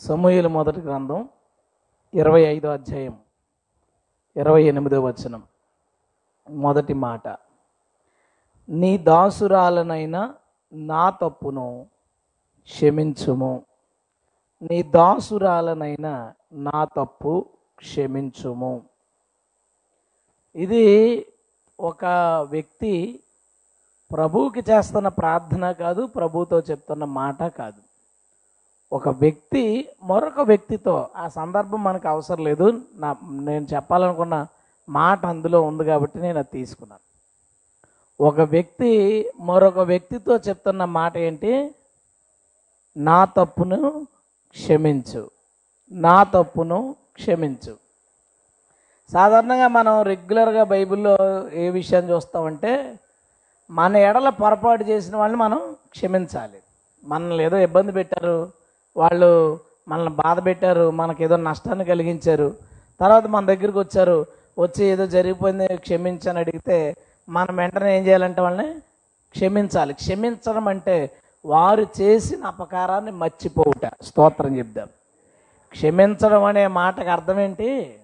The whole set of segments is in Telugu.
సమూహలు మొదటి గ్రంథం ఇరవై ఐదో అధ్యాయం ఇరవై ఎనిమిదో వచనం. మొదటి మాట నీ దాసురాలనైనా నా తప్పును క్షమించుము. నీ దాసురాలనైనా నా తప్పు క్షమించుము. ఇది ఒక వ్యక్తి ప్రభువుకి చేస్తున్న ప్రార్థన కాదు ప్రభుతో చెప్తున్న మాట కాదు. ఒక వ్యక్తి మరొక వ్యక్తితో ఆ సందర్భం మనకు అవసరం లేదు. నా నేను చెప్పాలనుకున్న మాట అందులో ఉంది కాబట్టి నేను అది తీసుకున్నాను. ఒక వ్యక్తి మరొక వ్యక్తితో చెప్తున్న మాట ఏంటి? నా తప్పును క్షమించు. నా తప్పును క్షమించు. సాధారణంగా మనం రెగ్యులర్గా బైబిల్లో ఏ విషయాన్ని చూస్తామంటే మన ఎడల పొరపాటు చేసిన వాళ్ళని మనం క్షమించాలి. మనల్ని ఏదో ఇబ్బంది పెట్టారు వాళ్ళు మనల్ని బాధ పెట్టారు మనకి ఏదో నష్టాన్ని కలిగించారు. తర్వాత మన దగ్గరికి వచ్చారు వచ్చి ఏదో జరిగిపోయింది క్షమించని అడిగితే మనం వెంటనే ఏం చేయాలంటే వాళ్ళని క్షమించాలి. క్షమించడం అంటే వారు చేసిన అపకారాన్ని మర్చిపోవుట. స్తోత్రం చెప్దాం. క్షమించడం అనే మాటకు అర్థం ఏంటి?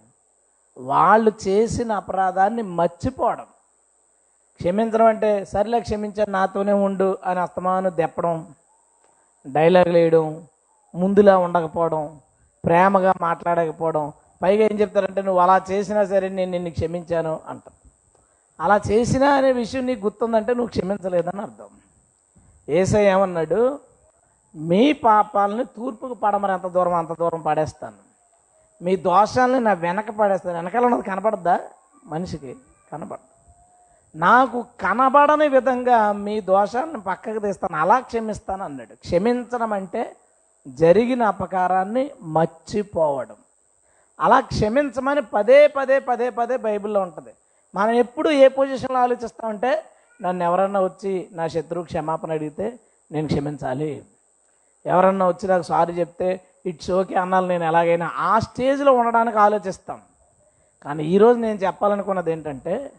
వాళ్ళు చేసిన అపరాధాన్ని మర్చిపోవడం. క్షమించడం అంటే సర్లే క్షమించాను నాతోనే ఉండు అని అస్తమాను దెప్పడం డైలాగులు వేయడం ముందులా ఉండకపోవడం ప్రేమగా మాట్లాడకపోవడం పైగా ఏం చెప్తారంటే నువ్వు అలా చేసినా సరే నేను నిన్ను క్షమించాను అంట అలా చేసినా అనే విషయం నీకు గుర్తుందంటే నువ్వు క్షమించలేదని అర్థం. ఏసై ఏమన్నాడు మీ పాపాలని తూర్పుకు పడమని ఎంత దూరం అంత దూరం పడేస్తాను. మీ దోషాలని నా వెనక పడేస్తాను. వెనకాల ఉన్నది కనపడద్దా? మనిషికి కనపడదు. నాకు కనబడని విధంగా మీ దోషాలను పక్కకు తీస్తాను అలా క్షమిస్తాను అన్నాడు. క్షమించడం అంటే జరిగిన అపకారాన్ని మర్చిపోవడం. అలా క్షమించమని పదే పదే పదే పదే బైబిల్లో ఉంటుంది. మనం ఎప్పుడు ఏ పొజిషన్లో ఆలోచిస్తామంటే నన్ను ఎవరన్నా వచ్చి నా శత్రువు క్షమాపణ అడిగితే నేను క్షమించాలి. ఎవరన్నా వచ్చి నాకు సారీ చెప్తే ఇట్స్ ఓకే అన్నాను నేను ఎలాగైనా ఆ స్టేజ్లో ఉండడానికి ఆలోచిస్తాం. కానీ ఈరోజు నేను చెప్పాలనుకున్నది ఏంటంటే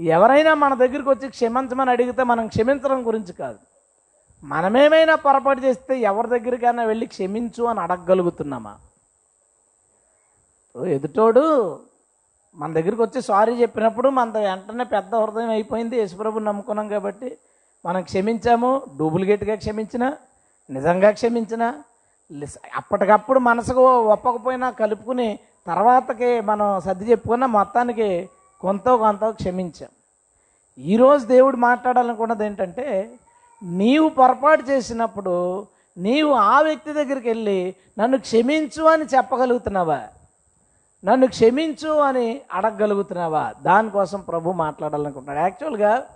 ఎవరైనా మన దగ్గరికి వచ్చి క్షమించమని అడిగితే మనం క్షమించడం గురించి కాదు. మనమేమైనా పొరపాటు చేస్తే ఎవరి దగ్గరికైనా వెళ్ళి క్షమించు అని అడగగలుగుతున్నామా? ఓ ఎదుటోడు మన దగ్గరికి వచ్చి సారీ చెప్పినప్పుడు మన వెంటనే పెద్ద హృదయం అయిపోయింది. యేసుప్రభు నమ్ముకున్నాం కాబట్టి మనం క్షమించాము. డూప్లికేట్గా క్షమించిన నిజంగా క్షమించినా అప్పటికప్పుడు మనసుకు ఒప్పకపోయినా కలుపుకుని తర్వాతకి మనం సర్ది చెప్పుకున్న మొత్తానికి కొంత కొంత క్షమించాం. ఈరోజు దేవుడు మాట్లాడాలనుకున్నది ఏంటంటే నీవు పొరపాటు చేసినప్పుడు నీవు ఆ వ్యక్తి దగ్గరికి వెళ్ళి నన్ను క్షమించు అని చెప్పగలుగుతున్నావా? నన్ను క్షమించు అని అడగగలుగుతున్నావా? దానికోసం ప్రభు మాట్లాడాలనుకుంటున్నాడు. యాక్చువల్గా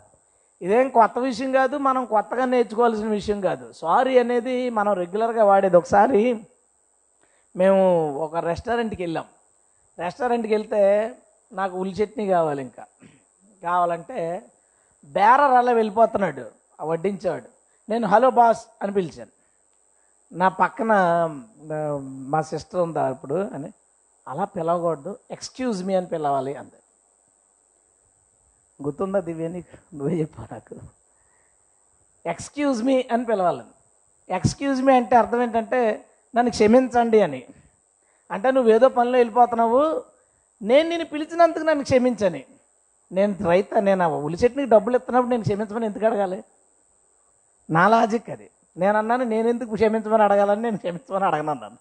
ఇదేం కొత్త విషయం కాదు మనం కొత్తగా నేర్చుకోవాల్సిన విషయం కాదు. సారీ అనేది మనం రెగ్యులర్గా వాడేది. ఒకసారి మేము ఒక రెస్టారెంట్కి వెళ్ళాం. రెస్టారెంట్కి వెళ్తే నాకు ఉల్లి చట్నీ కావాలి ఇంకా. కావాలంటే బేరర్ అలా వెళ్ళిపోతున్నాడు. వడ్డించాడు. వడ్డించేవాడు నేను హలో బాస్ అని పిలిచాను. నా పక్కన మా సిస్టర్ ఉందా ఇప్పుడు అని. అలా పిలవకూడదు ఎక్స్క్యూజ్ మీ అని పిలవాలి అంది. గుర్తుందా దివ్య నీకు? నువ్వే చెప్పా నాకు. ఎక్స్క్యూజ్ మీ అని పిలవాలని ఎక్స్క్యూజ్ మీ అంటే అర్థం ఏంటంటే నన్ను క్షమించండి అని. అంటే నువ్వేదో పనిలో వెళ్ళిపోతున్నావు నేను నేను పిలిచినందుకు నన్ను క్షమించని. నేను రైత నేను ఆ ఉల్లి డబ్బులు ఇస్తున్నప్పుడు నేను క్షమించమని ఎందుకు అడగాలి? నా లాజిక్ అది. నేను అన్నాను నేను ఎందుకు క్షమించమని అడగాలని నేను క్షమించమని అడగను అన్నాను.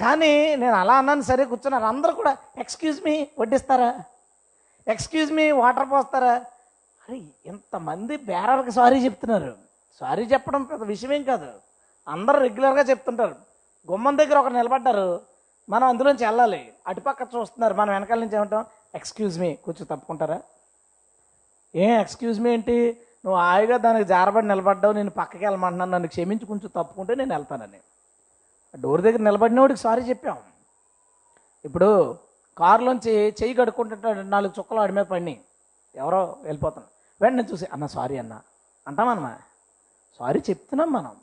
కానీ నేను అలా అన్నాను సరే కూర్చున్నారు. అందరూ కూడా ఎక్స్క్యూజ్ మీ వడ్డిస్తారా? ఎక్స్క్యూజ్ మీ వాటర్ పోస్తారా? అరే ఇంతమంది బేరాలకు సారీ చెప్తున్నారు. సారీ చెప్పడం పెద్ద విషయమేం కాదు. అందరూ రెగ్యులర్గా చెప్తుంటారు. గుమ్మం దగ్గర ఒకరు నిలబడ్డారు. మనం అందులోంచి వెళ్ళాలి. అటుపక్క చూస్తున్నారు. మనం వెనకాల నుంచి ఏమంటాం ఎక్స్క్యూజ్ మీ కూర్చో తప్పుకుంటారా? ఏం ఎక్స్క్యూజ్ మీ ఏంటి? నువ్వు హాయిగా దానికి జారబడి నిలబడ్డావు నేను పక్కకి వెళ్ళమంటున్నాను నన్ను క్షమించి కొంచెం తప్పుకుంటే నేను వెళ్తానని. డోర్ దగ్గర నిలబడినోడికి సారీ చెప్పాం. ఇప్పుడు కారులోంచి చెయ్యి కడుక్కుంటుంటాడు నాలుగు చుక్కలు ఆడి మీద పడినాయి. ఎవరో వెళ్ళిపోతాను వెంటనే చూసి అన్న సారీ అన్న. అంటామన్నమా సారీ చెప్తున్నాం మనం.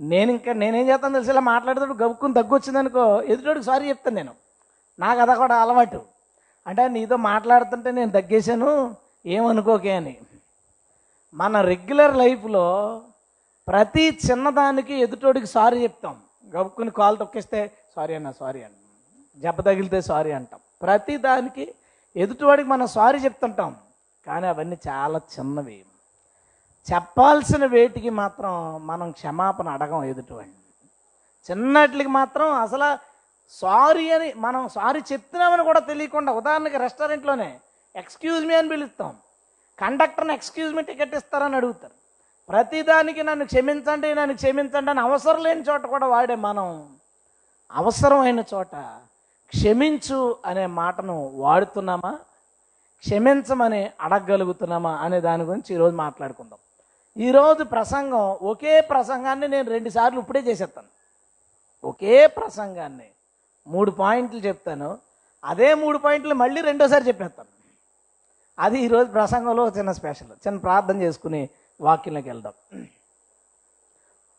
నేను ఇంకా నేనేం చేస్తాను తెలిసి ఇలా మాట్లాడేటప్పుడు గబుక్కుని దగ్గు వచ్చిందనుకో ఎదుటోడికి సారీ చెప్తాను నేను. నాకు అద కూడా అలవాటు. అంటే నీతో మాట్లాడుతుంటే నేను దగ్గేశాను ఏమనుకోకే అని. మన రెగ్యులర్ లైఫ్లో ప్రతి చిన్నదానికి ఎదుటోడికి సారీ చెప్తాం. గబుక్కుని కాలు తొక్కిస్తే సారీ అన్న సారీ అన్న. జబ్బ తగిలితే సారీ అంటాం. ప్రతి దానికి ఎదుటివాడికి మనం సారీ చెప్తుంటాం. కానీ అవన్నీ చాలా చిన్నవి. చెప్పాల్సిన వేటికి మాత్రం మనం క్షమాపణ అడగం ఎదుటివాడిని. చిన్నట్లకి మాత్రం అసలు సారీ అని మనం సారీ చెప్తున్నామని కూడా తెలియకుండా ఉదాహరణకి రెస్టారెంట్లోనే ఎక్స్క్యూజ్ మీ అని పిలుస్తాం. కండక్టర్ని ఎక్స్క్యూజ్ మీ టికెట్ ఇస్తారని అడుగుతారు. ప్రతిదానికి నన్ను క్షమించండి నన్ను క్షమించండి అని అవసరం లేని చోట కూడా వాడే మనం అవసరమైన చోట క్షమించు అనే మాటను వాడుతున్నామా? క్షమించమని అడగగలుగుతున్నామా అనే దాని గురించి ఈరోజు మాట్లాడుకుందాం. ఈరోజు ప్రసంగం ఒకే ప్రసంగాన్ని నేను రెండుసార్లు ఇప్పుడే చేసేస్తాను. ఒకే ప్రసంగాన్ని మూడు పాయింట్లు చెప్తాను. అదే మూడు పాయింట్లు మళ్ళీ రెండోసారి చెప్పేస్తాను. అది ఈరోజు ప్రసంగంలో చిన్న స్పెషల్ చిన్న ప్రార్థన చేసుకుని వాక్యంలోకి వెళ్దాం.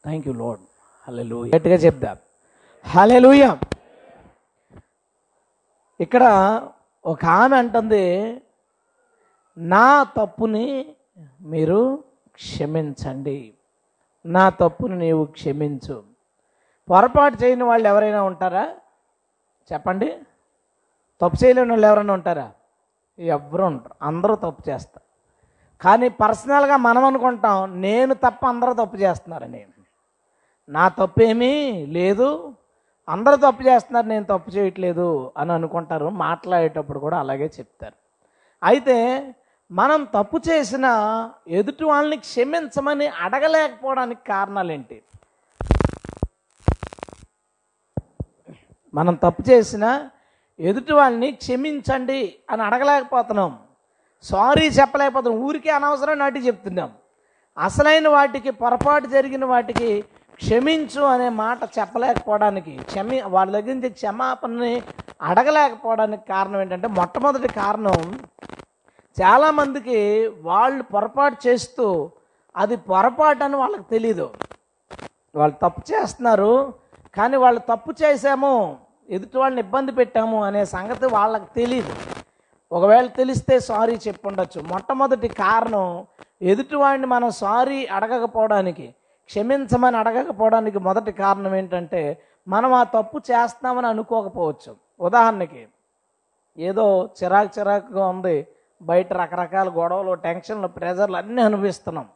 థ్యాంక్ యూ లోడ్ హలెలు గట్టిగా చెప్దాం హలెలుయ ఇక్కడ ఒక ఆమె అంటుంది నా తప్పుని మీరు క్షమించండి. నా తప్పుని నీవు క్షమించు. పొరపాటు చేయని వాళ్ళు ఎవరైనా ఉంటారా? చెప్పండి. తప్పు చేయలేని వాళ్ళు ఎవరైనా ఉంటారా? ఎవరు ఉంటారు అందరూ తప్పు చేస్తారు. కానీ పర్సనల్గా మనం అనుకుంటాం నేను తప్ప అందరూ తప్పు చేస్తున్నారని. నా తప్పేమీ లేదు. అందరూ తప్పు చేస్తున్నారు నేను తప్పు చేయట్లేదు అని అనుకుంటారు. మాట్లాడేటప్పుడు కూడా అలాగే చెప్తారు. అయితే మనం తప్పు చేసిన ఎదుటి వాళ్ళని క్షమించమని అడగలేకపోవడానికి కారణాలు ఏంటి మనం తప్పు చేసిన ఎదుటి వాళ్ళని క్షమించండి అని అడగలేకపోతున్నాం. సారీ చెప్పలేకపోతున్నాం. ఊరికే అనవసరం నాటి చెప్తున్నాం. అసలైన వాటికి పొరపాటు జరిగిన వాటికి క్షమించు అనే మాట చెప్పలేకపోవడానికి క్షమి వాళ్ళ దగ్గర నుంచి క్షమాపణని అడగలేకపోవడానికి కారణం ఏంటంటే మొట్టమొదటి కారణం చాలామందికి వాళ్ళు పొరపాటు చేస్తూ అది పొరపాటు అని వాళ్ళకి తెలీదు. వాళ్ళు తప్పు చేస్తున్నారు కానీ వాళ్ళు తప్పు చేసాము ఎదుటి వాళ్ళని ఇబ్బంది పెట్టాము అనే సంగతి వాళ్ళకి తెలియదు ఒకవేళ తెలిస్తే సారీ చెప్పుండొచ్చు. మొట్టమొదటి కారణం ఎదుటివాడిని మనం సారీ అడగకపోవడానికి క్షమించమని అడగకపోవడానికి మొదటి కారణం ఏంటంటే మనం ఆ తప్పు చేస్తామని అనుకోకపోవచ్చు. ఉదాహరణకి ఏదో చిరాకు చిరాకుగా ఉంది. బయట రకరకాల గొడవలు టెన్షన్లు ప్రెజర్లు అన్నీ అనిపిస్తున్నాం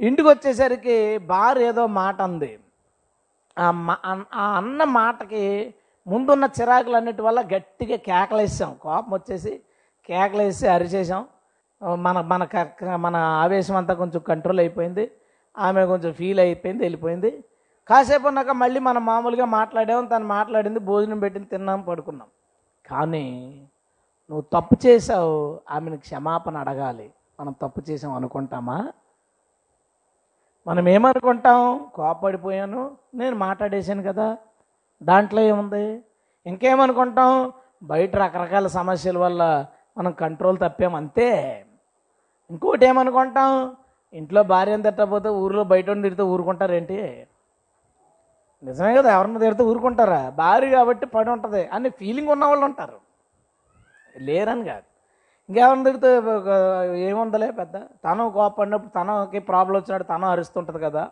ఇంటికి వచ్చేసరికి బార్ ఏదో మాట అంది. ఆ అన్న మాటకి ముందున్న చిరాకులు అన్నిటి వల్ల గట్టిగా కేకలేసాం కోపం వచ్చేసి కేకలేసి అరిచేసాం. మన మన మన ఆవేశం అంతా కొంచెం కంట్రోల్ అయిపోయింది. ఆమె కొంచెం ఫీల్ అయిపోయింది వెళ్ళిపోయింది. కాసేపు ఉన్నాక మళ్ళీ మనం మామూలుగా మాట్లాడాము తను మాట్లాడింది భోజనం పెట్టింది తిన్నాం పడుకున్నాం. కానీ నువ్వు తప్పు చేసావు. ఆమెను క్షమాపణ అడగాలి. మనం తప్పు చేసాం అనుకుంటామా? మనం ఏమనుకుంటాం? కోపడిపోయాను నేను మాట్లాడేశాను కదా. దాంట్లో ఏముంది? ఇంకేమనుకుంటాం? బయట రకరకాల సమస్యల వల్ల మనం కంట్రోల్ తప్పాం అంతే. ఇంకోటి ఏమనుకుంటాం ఇంట్లో భార్యను తిట్టకపోతే ఊరిలో బయట ఉండి తిడితే ఊరుకుంటారేంటి? నిజమే కదా ఎవరిని తిడితే ఊరుకుంటారా? భార్య కాబట్టి పడి ఉంటుంది. అని ఫీలింగ్ ఉన్న వాళ్ళు ఉంటారు. లేరని కాదు. ఇంకెవరిని తిడితే ఏముందలే పెద్ద? తను కోపడినప్పుడు తనకి ప్రాబ్లం వచ్చినట్టు తను అరుస్తుంటుంది కదా.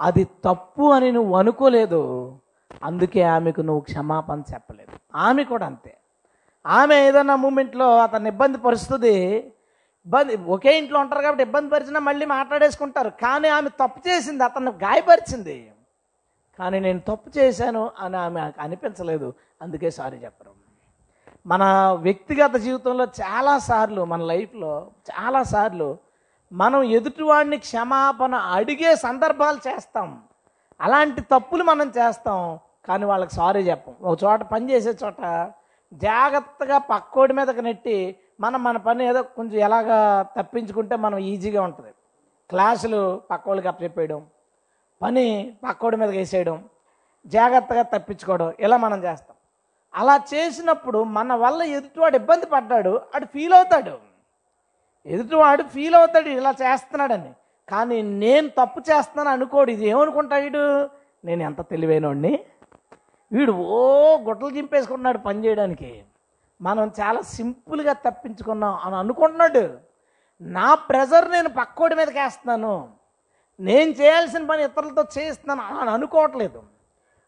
అది తప్పు అని నువ్వు అనుకోలేదు. అందుకే ఆమెకు నువ్వు క్షమాపణ చెప్పలేదు. ఆమె కూడా అంతే. ఆమె ఏదైనా మూమెంట్లో అతన్ని ఇబ్బంది పరుస్తుంది. ఇబ్బంది ఒకే ఇంట్లో ఉంటారు కాబట్టి ఇబ్బంది పరిచినా మళ్ళీ మాట్లాడేసుకుంటారు. కానీ ఆమె తప్పు చేసింది అతన్ని గాయపరిచింది. కానీ నేను తప్పు చేశాను అని ఆమె అనిపించలేదు. అందుకే సారీ చెప్పరు. మన వ్యక్తిగత జీవితంలో చాలాసార్లు మన లైఫ్లో చాలాసార్లు మనం ఎదుటివాడిని క్షమాపణ అడిగే సందర్భాలు చేస్తాం. అలాంటి తప్పులు మనం చేస్తాం కానీ వాళ్ళకి సారీ చెప్పం. ఒక చోట పని చేసే చోట జాగ్రత్తగా పక్కోడి మీదకి నెట్టి మనం మన పని ఏదో కొంచెం ఎలాగా తప్పించుకుంటే మనం ఈజీగా ఉంటుంది. క్లాసులు పక్కోళ్ళకి అప్పచెప్పేయడం పని పక్కోడి మీదకి వేసేయడం జాగ్రత్తగా తప్పించుకోవడం ఇలా మనం చేస్తాం. అలా చేసినప్పుడు మన వల్ల ఎదుటివాడు ఇబ్బంది పడ్డాడు అటు ఫీల్ అవుతాడు. ఎదుటివాడు ఫీల్ అవుతాడు ఇలా చేస్తున్నాడని. కానీ నేను తప్పు చేస్తున్నాను అనుకోడు. ఇది ఏమనుకుంటా వీడు? నేను ఎంత తెలివైనోడిని? వీడు ఓ గుట్టలు చింపేసుకున్నాడు పని చేయడానికి. మనం చాలా సింపుల్గా తప్పించుకున్నాం అని అనుకుంటున్నాడు. నా ప్రెజర్ నేను పక్కోడి మీదకి వేస్తున్నాను నేను చేయాల్సిన పని ఇతరులతో చేస్తున్నాను అని అనుకోవట్లేదు.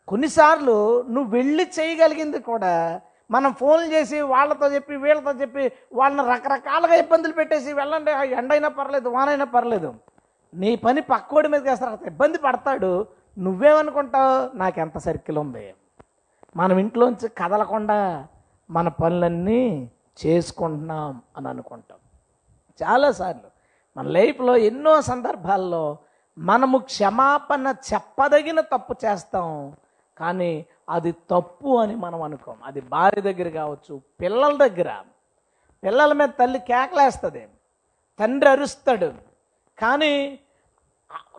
కొన్నిసార్లు నువ్వు వెళ్ళి చేయగలిగింది కూడా మనం ఫోన్లు చేసి వాళ్ళతో చెప్పి వీళ్ళతో చెప్పి వాళ్ళని రకరకాలుగా ఇబ్బందులు పెట్టేసి వెళ్ళండి. ఎండైనా పర్లేదు వానైనా పర్లేదు. నీ పని పక్కోడి మీద చేస్తారు అతను ఇబ్బంది పడతాడు. నువ్వేమనుకుంటావు? నాకు ఎంత సర్కిల్ ఉంది? మనం ఇంట్లోంచి కదలకుండా మన పనులన్నీ చేసుకుంటున్నాం అని అనుకుంటాం. చాలాసార్లు మన లైఫ్లో ఎన్నో సందర్భాల్లో మనము క్షమాపణ చెప్పదగిన తప్పు చేస్తాం. కానీ అది తప్పు అని మనం అనుకోం. అది భార్య దగ్గర కావచ్చు పిల్లల దగ్గర. పిల్లల మీద తల్లి కేకలేస్తుంది. తండ్రి అరుస్తాడు. కానీ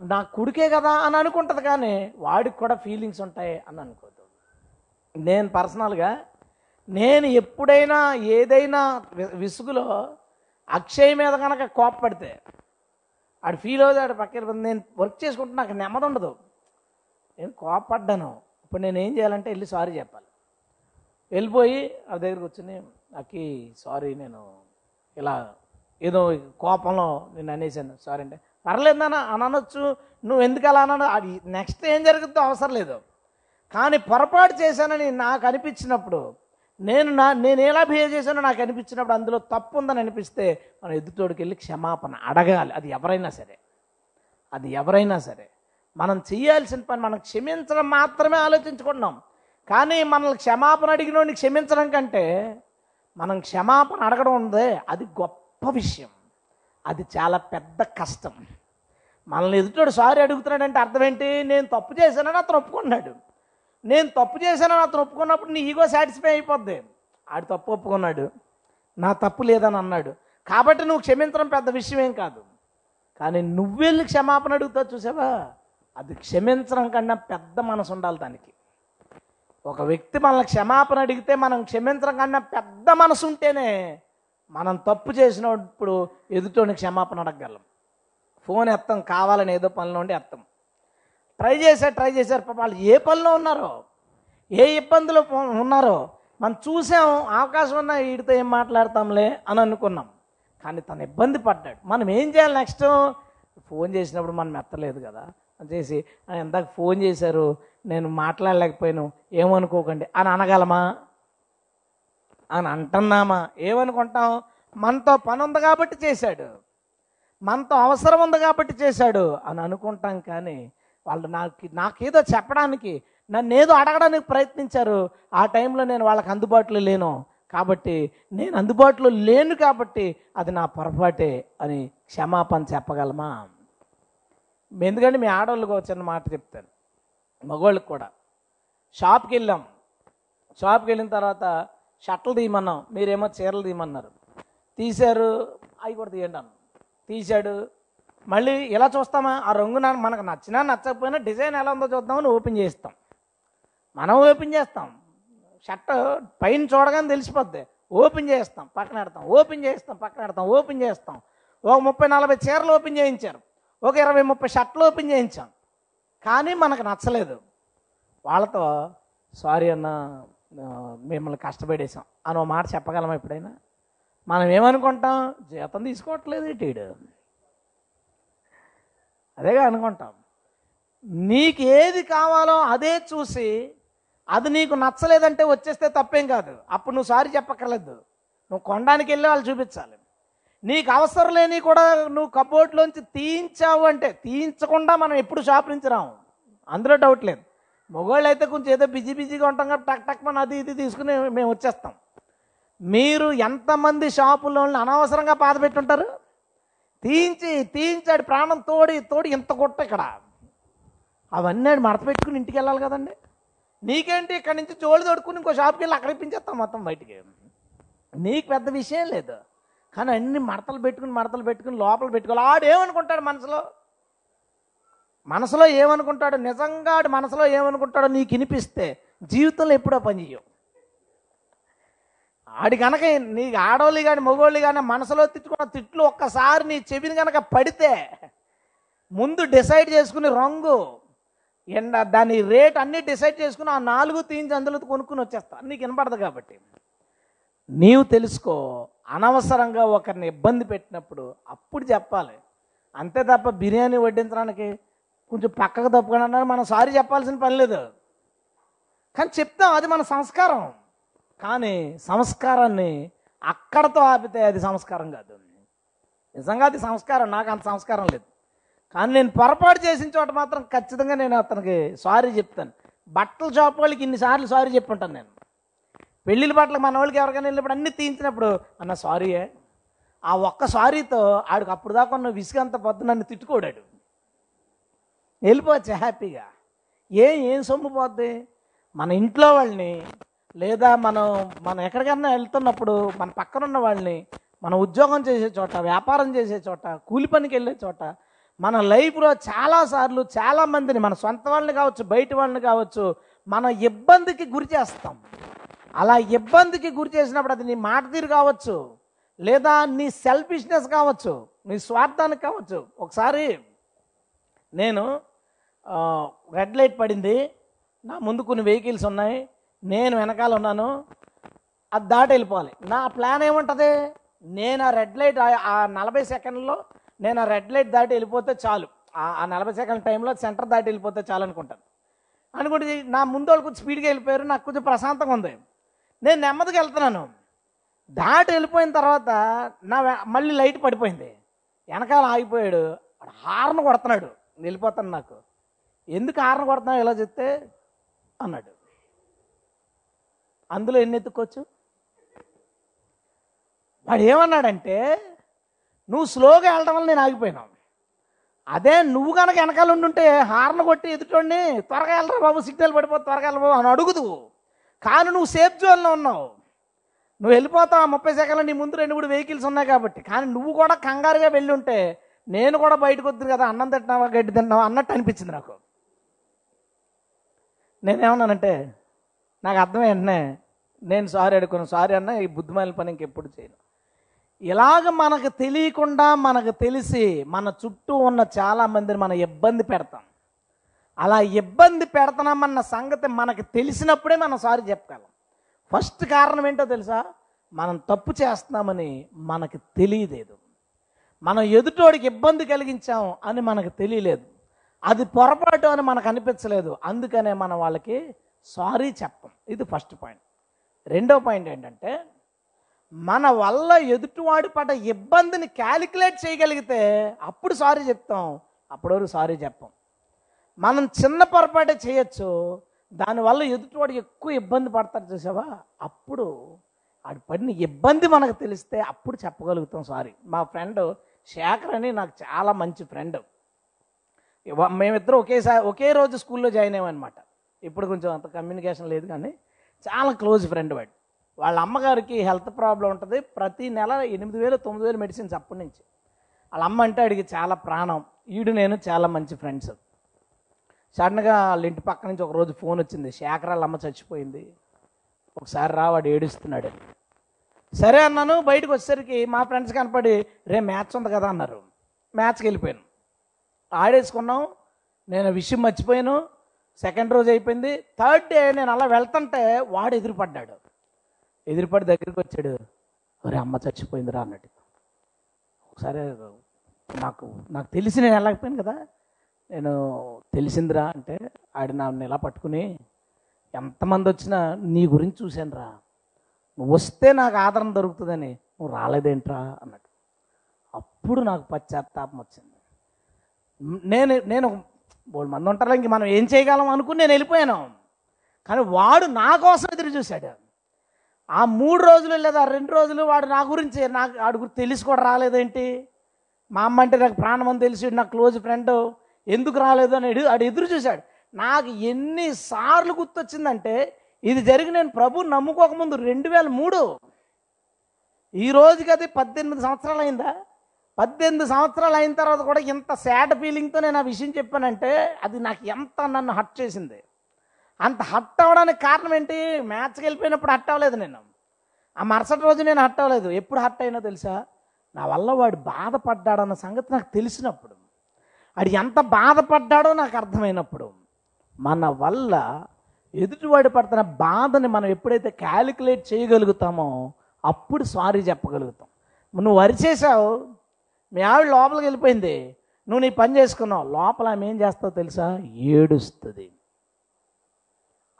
నా కొడుకే కదా అని అనుకుంటుంది కానీ వాడికి కూడా ఫీలింగ్స్ ఉంటాయి అని అనుకోదు. నేను పర్సనల్గా నేను ఎప్పుడైనా ఏదైనా విసుగులో అక్షయ్ మీద కనుక కోప్పడితే ఆడు ఫీల్ అవుతాడు పక్కన నేను వర్క్ చేసుకుంటే నాకు నెమ్మది ఉండదు. నేను కోపడ్డాను. ఇప్పుడు నేను ఏం చేయాలంటే వెళ్ళి సారీ చెప్పాలి. వెళ్ళిపోయి ఆ దగ్గర కూర్చుని అక్కి సారీ నేను ఇలా ఏదో కోపంలో నేను అనేసాను సారీ అంటే పర్లేదు నాన్న అని అనొచ్చు నువ్వు ఎందుకు అలా అన్నాను అది నెక్స్ట్ ఏం జరుగుతుందో అవసరం లేదు. కానీ పొరపాటు చేశానని నాకు అనిపించినప్పుడు నేను నా నేను ఎలా బిహేవ్ చేశానో నాకు అనిపించినప్పుడు అందులో తప్పు ఉందని అనిపిస్తే మనం ఎదుటోడికి వెళ్ళి క్షమాపణ అడగాలి. అది ఎవరైనా సరే. అది ఎవరైనా సరే. మనం చేయాల్సిన పని మనం క్షమించడం మాత్రమే ఆలోచించుకుంటున్నాం. కానీ మనల్ని క్షమాపణ అడిగినోడిని క్షమించడం కంటే మనం క్షమాపణ అడగడం ఉందే అది గొప్ప విషయం. అది చాలా పెద్ద కష్టం. మనల్ని ఎదుటోడు సారీ అడుగుతున్నాడంటే అర్థం ఏంటి? నేను తప్పు చేశానని అతను ఒప్పుకున్నాడు. నేను తప్పు చేశానని అతను ఒప్పుకున్నప్పుడు నీ ఈగో సాటిస్ఫై అయిపోద్ది. ఆడు తప్పు ఒప్పుకున్నాడు. నా తప్పు లేదని అన్నాడు. కాబట్టి నువ్వు క్షమించడం పెద్ద విషయం ఏం కాదు. కానీ నువ్వెళ్ళి క్షమాపణ అడుగుతా చూసావా? అది క్షమించడం కన్నా పెద్ద మనసు ఉండాలి దానికి. ఒక వ్యక్తి మనల్ని క్షమాపణ అడిగితే మనం క్షమించడం కన్నా పెద్ద మనసు ఉంటేనే మనం తప్పు చేసినప్పుడు ఎదుటోని క్షమాపణ అడగగలం. ఫోన్ ఎత్తాం కావాలని ఏదో పనిలో ఉండి ఎత్తాం. ట్రై చేశారు ట్రై చేశారు పాప వాళ్ళు ఏ పనిలో ఉన్నారో ఏ ఇబ్బందులు ఉన్నారో మనం చూసాం అవకాశం ఉన్నా వీడితో ఏం మాట్లాడతాంలే అని అనుకున్నాం. కానీ తను ఇబ్బంది పడ్డాడు. మనం ఏం చేయాలి నెక్స్ట్? ఫోన్ చేసినప్పుడు మనం ఎత్తలేదు కదా. అని చేసి ఇందాక ఫోన్ చేశారు నేను మాట్లాడలేకపోయాను ఏమనుకోకండి అని అనగలమా? అని అంటున్నామా? ఏమనుకుంటాం మనతో పని ఉంది కాబట్టి చేశాడు. మనతో అవసరం ఉంది కాబట్టి చేశాడు అని అనుకుంటాం కానీ వాళ్ళు నాకు నాకేదో చెప్పడానికి నన్ను ఏదో అడగడానికి ప్రయత్నించారు. ఆ టైంలో నేను వాళ్ళకి అందుబాటులో లేను కాబట్టి నేను అందుబాటులో లేను కాబట్టి అది నా పొరపాటే అని క్షమాపణ చెప్పగలమా? ఎందుకంటే మీ ఆడవాళ్ళకి ఒక చిన్న మాట చెప్తాను. మగవాళ్ళకి కూడా. షాప్కి వెళ్ళాం. షాప్కి వెళ్ళిన తర్వాత షర్ట్లు తీయమన్నాం మీరేమో చీరలు తీయమన్నారు. తీశారు అవి కూడా తీయండి అన్న. తీశాడు. మళ్ళీ ఇలా చూస్తామా? ఆ రంగు మనకు నచ్చినా నచ్చకపోయినా డిజైన్ ఎలా ఉందో చూద్దామని ఓపెన్ చేస్తాం మనం ఓపెన్ చేస్తాం. షర్ట్ పైన చూడగానే తెలిసిపోద్ది. ఓపెన్ చేస్తాం పక్కన పెడతాం. ఓపెన్ చేస్తాం పక్కన పెడతాం. ఓపెన్ చేస్తాం ఒక ముప్పై నలభై చీరలు ఓపెన్ చేయించారు. ఒక ఇరవై ముప్పై షర్ట్లు ఓపెన్ చేయించాం. కానీ మనకు నచ్చలేదు. వాళ్ళతో సారీ అన్న మిమ్మల్ని కష్టపడేసాం అని ఒక మాట చెప్పగలమా ఎప్పుడైనా? మనం ఏమనుకుంటాం? జీతం తీసుకోవట్లేదు ఇటీడు అదేగా అనుకుంటాం. నీకు ఏది కావాలో అదే చూసి అది నీకు నచ్చలేదంటే వచ్చేస్తే తప్పేం కాదు. అప్పుడు నువ్వు సారీ చెప్పక్కర్లేదు. నువ్వు కొనడానికి వెళ్ళి వాళ్ళు చూపించాలి. నీకు అవసరం లేని కూడా నువ్వు కబోర్డ్లోంచి తీయించావు అంటే తీయించకుండా మనం ఎప్పుడు షాప్ నుంచి రాము? అందులో డౌట్ లేదు. మగవాళ్ళు అయితే కొంచెం ఏదో బిజీ బిజీగా ఉంటాం కాబట్టి టక్ టక్ మన అది ఇది తీసుకుని మేము వచ్చేస్తాం. మీరు ఎంతమంది షాపుల్లో అనవసరంగా బాధ పెట్టుంటారు? తీయించి తీయించాడు ప్రాణం తోడి తోడి ఇంత కొట్ట ఇక్కడ. అవన్నీ మడత పెట్టుకుని ఇంటికి వెళ్ళాలి కదండి. నీకేంటి ఇక్కడి నుంచి జోలు తోడుకుని ఇంకో షాప్కి వెళ్ళి అక్కడ ఇప్పించేస్తాం మొత్తం బయటికి. నీకు పెద్ద విషయం లేదు. కానీ అన్ని మడతలు పెట్టుకుని మడతలు పెట్టుకుని లోపల పెట్టుకోవాలి. ఆడు ఏమనుకుంటాడు మనసులో? మనసులో ఏమనుకుంటాడు నిజంగా మనసులో ఏమనుకుంటాడో నీకు వినిపిస్తే జీవితంలో ఎప్పుడో పని చేయవు ఆడి కనుక నీ ఆడవాళ్ళు కానీ మగవాళ్ళు కానీ మనసులో తిట్టుకున్న తిట్లు ఒక్కసారి నీ చెవిని కనుక పడితే ముందు డిసైడ్ చేసుకుని రంగు. ఎండ దాని రేట్ అన్నీ డిసైడ్ చేసుకుని ఆ నాలుగు తీంచి అందులో కొనుక్కుని వచ్చేస్తా. నీకు వినపడదు కాబట్టి. నీవు తెలుసుకో అనవసరంగా ఒకరిని ఇబ్బంది పెట్టినప్పుడు అప్పుడు చెప్పాలి. అంతే తప్ప బిర్యానీ వడ్డించడానికి కొంచెం పక్కకు తప్పుకొని అన్నారు మనం సారీ చెప్పాల్సిన పని లేదు. కానీ చెప్తాం అది మన సంస్కారం. కానీ సంస్కారాన్ని అక్కడతో ఆపితే అది సంస్కారం కాదు. నిజంగా అది సంస్కారం నాకు అంత సంస్కారం లేదు. కానీ నేను పొరపాటు చేసిన చోట మాత్రం ఖచ్చితంగా నేను అతనికి సారీ చెప్తాను. బట్టల షాప్ వాళ్ళకి ఇన్నిసార్లు సారీ చెప్పుంటాను నేను. పెళ్ళిళ్ళ బట్టలు మన వాళ్ళకి ఎవరికైనా వెళ్ళినప్పుడు అన్ని తీయించినప్పుడు అన్న సారీయే. ఆ ఒక్క సారీతో ఆడికి అప్పుడు దాకా ఉన్న విసుగంత పొద్దు నన్ను తిట్టుకోడాడు. వెళ్ళిపోవచ్చు హ్యాపీగా. ఏం ఏం సొమ్ము పోద్ది? మన ఇంట్లో వాళ్ళని లేదా మనం మనం ఎక్కడికైనా వెళ్తున్నప్పుడు మన పక్కన ఉన్న వాళ్ళని మన ఉద్యోగం చేసే చోట వ్యాపారం చేసే చోట కూలి పనికి వెళ్ళే చోట మన లైఫ్లో చాలాసార్లు చాలామందిని మన సొంత వాళ్ళని కావచ్చు బయట వాళ్ళని కావచ్చు మన ఇబ్బందికి గురి చేస్తాం. అలా ఇబ్బందికి గురి చేసినప్పుడు అది నీ మాట తీరు కావచ్చు లేదా నీ సెల్ఫిష్నెస్ కావచ్చు నీ స్వార్థానికి కావచ్చు. ఒకసారి నేను రెడ్ లైట్ పడింది. నా ముందు కొన్ని వెహికల్స్ ఉన్నాయి. నేను వెనకాల ఉన్నాను. అది దాటి వెళ్ళిపోవాలి. నా ప్లాన్ ఏముంటుంది? నేను ఆ రెడ్ లైట్ ఆ- నలభై సెకండ్లో నేను ఆ రెడ్ లైట్ దాటి వెళ్ళిపోతే చాలు. ఆ- నలభై సెకండ్ టైంలో సెంటర్ దాటి వెళ్ళిపోతే చాలు అనుకుంటాను. అనుకుంటే నా ముందు వాళ్ళు కొంచెం స్పీడ్గా వెళ్ళిపోయారు. నాకు కొంచెం ప్రశాంతంగా ఉంది. నేను నెమ్మదిగా వెళ్తున్నాను. దాటి వెళ్ళిపోయిన తర్వాత నా మళ్ళీ లైట్ పడిపోయింది. వెనకాల ఆగిపోయాడు. హార్న్ కొడుతున్నాడు. వెళ్ళిపోతాను నాకు. ఎందుకు హార్న్ కొడుతున్నావు ఇలా చెప్తే? అన్నాడు. అందులో ఎన్ని ఎత్తుకోవచ్చు వాడు ఏమన్నాడంటే నువ్వు స్లోగా వెళ్ళడం వల్ల నేను ఆగిపోయినావు అదే నువ్వు కనుక వెనకాల ఉండుంటే హార్న్ కొట్టి ఎదుటోడిని త్వరగా వెళ్ళరా బాబు సిగ్నల్ పడిపో త్వరగా వెళ్ళబాబు అని అడుగుదు కానీ నువ్వు సేఫ్ జోన్లో ఉన్నావు. నువ్వు వెళ్ళిపోతావు ఆ ముప్పై సెకండ్లు నీ ముందు రెండు మూడు వెహికల్స్ ఉన్నాయి కాబట్టి. కానీ నువ్వు కూడా కంగారుగా వెళ్ళి ఉంటే నేను కూడా బయటకు వద్దు కదా అన్నం తింటున్నావా గడ్డి తిన్నావా అన్నట్టు అనిపించింది నాకు. నేనేమన్నానంటే నాకు అర్థం వెంటనే నేను సారీ అడుగున్నాను సారీ అన్న ఈ బుద్ధిమైన పని ఇంకెప్పుడు చేయను. ఇలాగ మనకు తెలియకుండా మనకు తెలిసి మన చుట్టూ ఉన్న చాలా మందిని మనం ఇబ్బంది పెడతాం. అలా ఇబ్బంది పెడుతున్నామన్న సంగతి మనకు తెలిసినప్పుడే మనం సారీ చెప్పగలం. ఫస్ట్ కారణం ఏంటో తెలుసా? మనం తప్పు చేస్తున్నామని మనకు తెలియలేదు. మనం ఎదుటోడికి ఇబ్బంది కలిగించాం అని మనకు తెలియలేదు. అది పొరపాటు అని మనకు అనిపించలేదు. అందుకనే మనం వాళ్ళకి సారీ చెప్పం. ఇది ఫస్ట్ పాయింట్. రెండో పాయింట్ ఏంటంటే మన వల్ల ఎదుటివాడి పడ్డ ఇబ్బందిని క్యాలిక్యులేట్ చేయగలిగితే అప్పుడు సారీ చెప్తాం అప్పటివరకు సారీ చెప్పం. మనం చిన్న పొరపాటే చేయొచ్చు దానివల్ల ఎదుటివాడు ఎక్కువ ఇబ్బంది పడతారు చూసావా? అప్పుడు ఆడు పడిన ఇబ్బంది మనకు తెలిస్తే అప్పుడు చెప్పగలుగుతాం సారీ. మా ఫ్రెండ్ శేఖర్ అని నాకు చాలా మంచి ఫ్రెండ్. మేమిద్దరం ఒకేసారి ఒకే రోజు స్కూల్లో జాయిన్ అయ్యామన్నమాట. ఇప్పుడు కొంచెం అంత కమ్యూనికేషన్ లేదు కానీ చాలా క్లోజ్ ఫ్రెండ్ వాడు. వాళ్ళ అమ్మగారికి హెల్త్ ప్రాబ్లం ఉంటుంది. ప్రతి నెల ఎనిమిది వేలు తొమ్మిది వేలు మెడిసిన్స్ అప్పటి నుంచి. వాళ్ళ అమ్మ అంటే అడిగి చాలా ప్రాణం. ఈడు నేను చాలా మంచి ఫ్రెండ్స్. సడన్గా వాళ్ళ ఇంటి పక్క నుంచి ఒక రోజు ఫోన్ వచ్చింది. శేఖర్ వాళ్ళ అమ్మ చచ్చిపోయింది. ఒకసారి రా వాడు ఏడుస్తున్నాడు. సరే అన్నాను బయటకు వచ్చేసరికి మా ఫ్రెండ్స్ కనపడి రే మ్యాచ్ ఉంది కదా అన్నారు. మ్యాచ్కి వెళ్ళిపోయాను. ఆడేసుకున్నాం. నేను ఆ విషయం మర్చిపోయాను. సెకండ్ రోజు అయిపోయింది. థర్డ్ డే నేను అలా వెళ్తుంటే వాడు ఎదురుపడ్డాడు. ఎదురుపడి దగ్గరికి వచ్చాడు. ఒరే అమ్మ చచ్చిపోయిందిరా అన్నట్టు. ఒకసారి నాకు నాకు తెలిసి నేను వెళ్ళకపోయాను కదా. నేను తెలిసిందిరా అంటే ఆడ నన్ను ఇలా పట్టుకుని ఎంతమంది వచ్చినా నీ గురించి చూశానురా. నువ్వు వస్తే నాకు ఆదరణ దొరుకుతుందని. నువ్వు రాలేదేంట్రా అన్నట్టు. అప్పుడు నాకు పశ్చాత్తాపం వచ్చింది. నేను నేను బోడు మంది ఉంటారు ఇంక మనం ఏం చేయగలం అనుకుని నేను వెళ్ళిపోయాను. కానీ వాడు నా కోసం ఎదురు చూశాడు. ఆ మూడు రోజులు లేదా రెండు రోజులు వాడు నా గురించి నాకు వాడి గురించి తెలిసి కూడా రాలేదేంటి మా అమ్మ అంటే నాకు ప్రాణం అని తెలిసి నా క్లోజ్ ఫ్రెండ్ ఎందుకు రాలేదు అని వాడు ఎదురు చూశాడు. నాకు ఎన్నిసార్లు గుర్తొచ్చిందంటే ఇది జరిగి నేను ప్రభు నమ్ముకోకముందు రెండు వేల మూడు. ఈ రోజుకి అది పద్దెనిమిది సంవత్సరాలు అయిందా? పద్దెనిమిది సంవత్సరాలు అయిన తర్వాత కూడా ఇంత సాడ్ ఫీలింగ్తో నేను ఆ విషయం చెప్పానంటే అది నాకు ఎంత నన్ను హట్ చేసింది. అంత హట్ అవ్వడానికి కారణం ఏంటి? మ్యాచ్కి వెళ్ళిపోయినప్పుడు హట్ అవ్వలేదు నేను. ఆ మరుసటి రోజు నేను హట్ అవ్వలేదు. ఎప్పుడు హట్ అయినా తెలుసా? నా వల్ల వాడు బాధపడ్డాడన్న సంగతి నాకు తెలిసినప్పుడు. వాడు ఎంత బాధపడ్డాడో నాకు అర్థమైనప్పుడు. మన వల్ల ఎదుటివాడు పడుతున్న బాధని మనం ఎప్పుడైతే క్యాలిక్యులేట్ చేయగలుగుతామో అప్పుడు సారీ చెప్పగలుగుతాం. నువ్వు వరిచేసావు మీ ఆవిడ లోపలికి వెళ్ళిపోయింది. నువ్వు నీ పని చేసుకున్నావు. లోపల ఆమె ఏం చేస్తావు తెలుసా? ఏడుస్తుంది.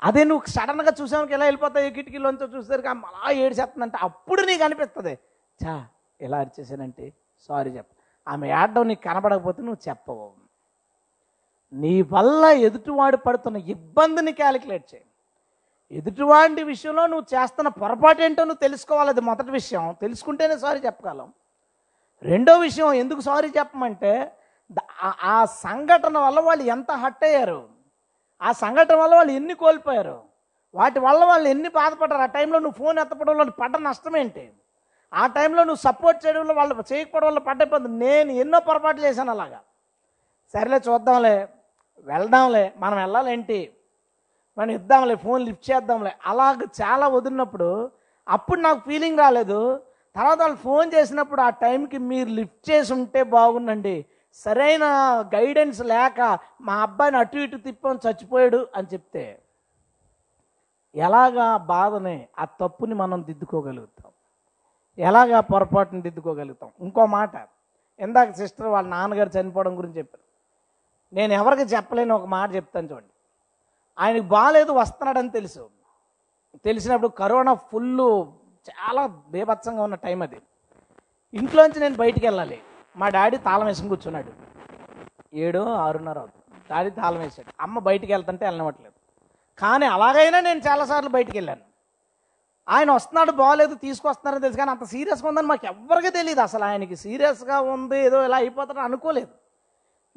అదే నువ్వు సడన్గా చూసానికి ఎలా వెళ్ళిపోతావు కిటికీలోంచి చూసేసరికి అమ్మ అలా ఏడిచేస్తుందంటే అప్పుడు నీకు అనిపిస్తుంది. చా ఎలా అరిచేసానంటే సారీ చెప్ప. ఆమె ఏడడం నీకు కనబడకపోతే నువ్వు చెప్పవు. నీ వల్ల ఎదుటివాడు పడుతున్న ఇబ్బందిని క్యాలిక్యులేట్ చేయి. ఎదుటివాడి విషయంలో నువ్వు చేస్తున్న పొరపాటు ఏంటో నువ్వు తెలుసుకోవాలి. అది మొదటి విషయం. తెలుసుకుంటేనే సారీ చెప్పగలం. రెండో విషయం ఎందుకు సారీ చెప్పమంటే ఆ- ఆ సంఘటన వల్ల వాళ్ళు ఎంత హట్ అయ్యారు. ఆ సంఘటన వల్ల వాళ్ళు ఎన్ని కోల్పోయారు. వాటి వల్ల వాళ్ళు ఎన్ని బాధపడ్డారు. ఆ టైంలో నువ్వు ఫోన్ ఎత్తపడం వల్ల పడ్డ నష్టం ఏంటి? ఆ టైంలో నువ్వు సపోర్ట్ చేయడం వల్ల వాళ్ళు చేయకపోవడం వల్ల పడ్డ ఇబ్బంది నేను ఎన్నో పొరపాట్లు చేశాను అలాగా. సరేలే చూద్దాంలే. వెళ్దాంలే. మనం వెళ్ళాలేంటి? మనం ఇద్దాంలే. ఫోన్ లిఫ్ట్ చేద్దాంలే. అలాగ చాలా వదిలినప్పుడు అప్పుడు నాకు ఫీలింగ్ రాలేదు. తర్వాత వాళ్ళు ఫోన్ చేసినప్పుడు ఆ టైంకి మీరు లిఫ్ట్ చేసి ఉంటే బాగుండండి సరైన గైడెన్స్ లేక మా అబ్బాయిని అటు ఇటు తిప్పని చచ్చిపోయాడు అని చెప్తే ఎలాగా బాధనే బాధని ఆ తప్పుని మనం దిద్దుకోగలుగుతాం? ఎలాగా ఆ పొరపాటుని దిద్దుకోగలుగుతాం? ఇంకో మాట ఇందాక సిస్టర్ వాళ్ళ నాన్నగారు చనిపోవడం గురించి చెప్పారు. నేను ఎవరికి చెప్పలేని ఒక మాట చెప్తాను చూడండి. ఆయనకు బాగాలేదు వస్తున్నాడని తెలుసు. తెలిసినప్పుడు కరోనా ఫుల్ చాలా బేభత్సంగా ఉన్న టైం అది. ఇంట్లోంచి నేను బయటికి వెళ్ళాలి. మా డాడీ తాళం వేసుకుని కూర్చున్నాడు. ఏడు ఆరున్నర అవుతుంది. డాడీ తాళం వేసాడు అమ్మ బయటికి వెళ్తుంటే వెళ్ళనివ్వట్లేదు. కానీ అలాగైనా నేను చాలాసార్లు బయటికి వెళ్ళాను. ఆయన వస్తున్నాడు బాగాలేదు తీసుకొస్తున్నారని తెలుసు కానీ అంత సీరియస్గా ఉందని మాకు ఎవరికి తెలియదు అసలు ఆయనకి సీరియస్గా ఉంది ఏదో ఇలా అయిపోతాడు అనుకోలేదు.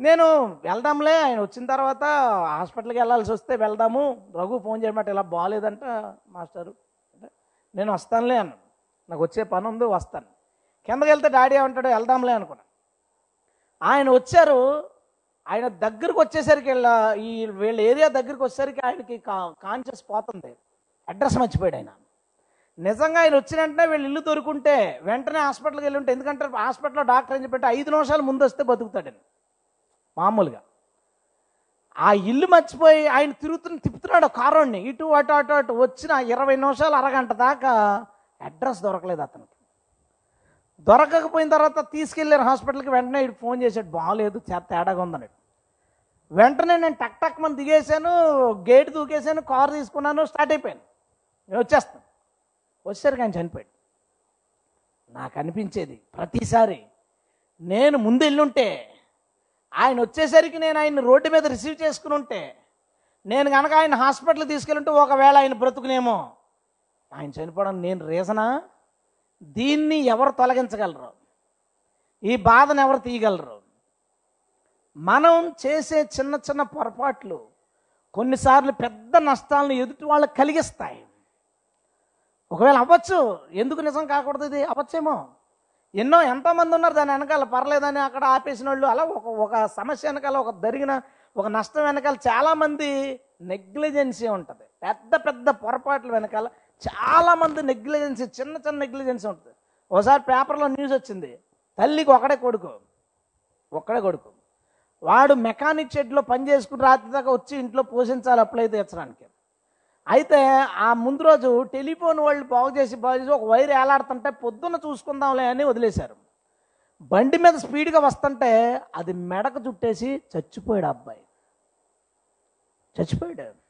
నేను వెళ్దాంలే ఆయన వచ్చిన తర్వాత హాస్పిటల్కి వెళ్ళాల్సి వస్తే వెళ్దాము రఘు ఫోన్ చేయమంటే ఇలా బాగాలేదంట మాస్టరు. నేను వస్తానులే అన్నాను నాకు వచ్చే పని ఉంది వస్తాను. కిందకి వెళ్తే డాడీ ఏమంటాడు వెళ్దాంలే అనుకున్నాను. ఆయన వచ్చారు ఆయన దగ్గరకు వచ్చేసరికి వెళ్ళా ఈ వీళ్ళ ఏరియా దగ్గరికి వచ్చేసరికి ఆయనకి కాన్షియస్ పోతుంది. అడ్రస్ మర్చిపోయాడు ఆయన. నిజంగా ఆయన వచ్చిన వెంటనే వీళ్ళు ఇల్లు దొరుకుంటే వెంటనే హాస్పిటల్కి వెళ్ళి ఉంటే ఎందుకంటే హాస్పిటల్లో డాక్టర్ ఏం చెప్పంటే ఐదు నిమిషాలు ముందు వస్తే బతుకుతాడని మామూలుగా. ఆ ఇల్లు మర్చిపోయి ఆయన తిరుగుతున్న తిప్పుతున్నాడు కారుని. ఇటు అటు అటు అటు వచ్చిన ఇరవై నిమిషాలు అరగంట దాకా అడ్రస్ దొరకలేదు అతనికి. దొరకకపోయిన తర్వాత తీసుకెళ్ళారు హాస్పిటల్కి. వెంటనే ఇటు ఫోన్ చేశాడు బాగాలేదు తేడాగా ఉందని వెంటనే నేను టక్ టక్ మంది దిగేశాను గేట్ దూకేశాను కారు తీసుకున్నాను స్టార్ట్ అయిపోయాను. నేను వచ్చేస్తాను. వచ్చేసరికి ఆయన చనిపోయాడు. నాకు అనిపించేది ప్రతిసారి నేను ముందు వెళ్ళుంటే ఆయన వచ్చేసరికి నేను ఆయన రోడ్డు మీద రిసీవ్ చేసుకుని ఉంటే నేను కనుక ఆయన హాస్పిటల్ తీసుకెళ్ళుంటే ఒకవేళ ఆయన బ్రతుకునేమో. ఆయన చనిపోవడం నేను రీజనా? దీన్ని ఎవరు తొలగించగలరు? ఈ బాధను ఎవరు తీయగలరు? మనం చేసే చిన్న చిన్న పొరపాట్లు కొన్నిసార్లు పెద్ద నష్టాలను ఎదుటి వాళ్ళకి కలిగిస్తాయి. ఒకవేళ అవ్వచ్చు ఎందుకు నిజం కాకూడదు ఇది? అవ్వచ్చేమో. ఎన్నో ఎంతోమంది ఉన్నారు దాని వెనకాల పర్లేదని అక్కడ ఆపేసిన వాళ్ళు అలా ఒక ఒక సమస్య వెనకాల ఒక జరిగిన ఒక నష్టం వెనకాల చాలామంది నెగ్లిజెన్సీ ఉంటుంది. పెద్ద పెద్ద పొరపాట్ల వెనకాల చాలామంది నెగ్లిజెన్సీ చిన్న చిన్న నెగ్లిజెన్సీ ఉంటుంది. ఒకసారి పేపర్లో న్యూస్ వచ్చింది. తల్లికి ఒకడే కొడుకు. ఒక్కడే కొడుకు. వాడు మెకానిక్ షెడ్లో పని చేసుకుని రాత్రి దాకా వచ్చి ఇంట్లో పోషించాలి అప్పుడైతే తీర్చడానికి అయితే ఆ ముందు రోజు టెలిఫోన్ వాళ్ళు బాగు చేసి బాగు చేసి ఒక వైర్ ఏలాడుతుంటే పొద్దున్న చూసుకుందాంలే అని వదిలేశారు. బండి మీద స్పీడ్గా వస్తుంటే అది మెడకు చుట్టేసి చచ్చిపోయాడు ఆ అబ్బాయి. చచ్చిపోయాడు.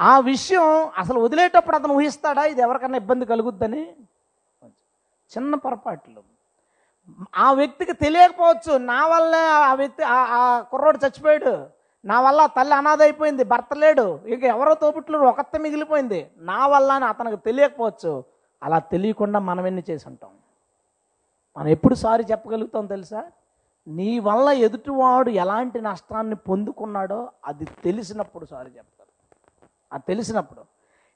ఆ విషయం అసలు వదిలేటప్పుడు అతను ఊహిస్తాడా? ఇది ఎవరికన్నా ఇబ్బంది కలుగుద్దని? చిన్న పొరపాట్లు. ఆ వ్యక్తికి తెలియకపోవచ్చు. నా వల్లే ఆ వ్యక్తి ఆ- ఆ కుర్రోడు చచ్చిపోయాడు. నా వల్ల తల్లి అనాథ అయిపోయింది భర్త లేడు. ఇక ఎవరో తోపుట్లు ఒకత్త మిగిలిపోయింది. నా వల్ల అని అతనికి తెలియకపోవచ్చు. అలా తెలియకుండా మనం ఎన్ని చేసి ఉంటాం మనం ఎప్పుడు సారీ చెప్పగలుగుతాం తెలుసా? నీ వల్ల ఎదుటివాడు ఎలాంటి నష్టాన్ని పొందుకున్నాడో అది తెలిసినప్పుడు సారీ చెప్తారు అది తెలిసినప్పుడు.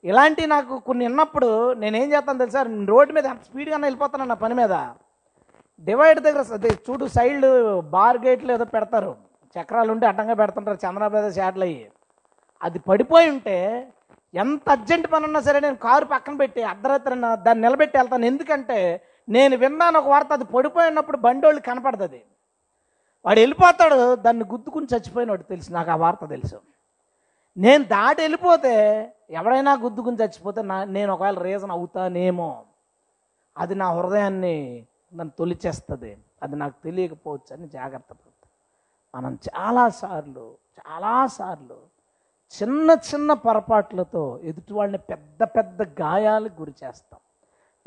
ఇలాంటి నాకు కొన్ని విన్నప్పుడు నేనేం చేస్తాను తెలుసా? రోడ్డు మీద ఎంత స్పీడ్గా వెళ్ళిపోతాను నా పని మీద. డివైడ్ దగ్గర చూడు సైడ్ బార్ గేట్లు ఏదో పెడతారు. చక్రాలు ఉంటే అడ్డంగా పెడుతుంటారు చంద్రబాబు షాట్లు అయ్యి. అది పడిపోయి ఉంటే ఎంత అర్జెంట్ పని ఉన్నా సరే నేను కారు పక్కన పెట్టి అర్ధరాత్రి దాన్ని నిలబెట్టి వెళ్తాను. ఎందుకంటే నేను విన్నాను ఒక వార్త అది పడిపోయి ఉన్నప్పుడు బండోళ్ళు కనపడుతుంది వాడు వెళ్ళిపోతాడు దాన్ని గుద్దుకుని చచ్చిపోయినాడు తెలుసు నాకు ఆ వార్త తెలుసు. నేను దాటి వెళ్ళిపోతే ఎవడైనా గుద్దుకుని చచ్చిపోతే నా నేను ఒకవేళ రీజన్ అవుతానేమో. అది నా హృదయాన్ని నన్ను తొలిచేస్తుంది. అది నాకు తెలియకపోవచ్చు అని జాగ్రత్త మనం చాలాసార్లు చాలాసార్లు చిన్న చిన్న పొరపాట్లతో ఎదుటి వాళ్ళని పెద్ద పెద్ద గాయాలకు గురి చేస్తాం.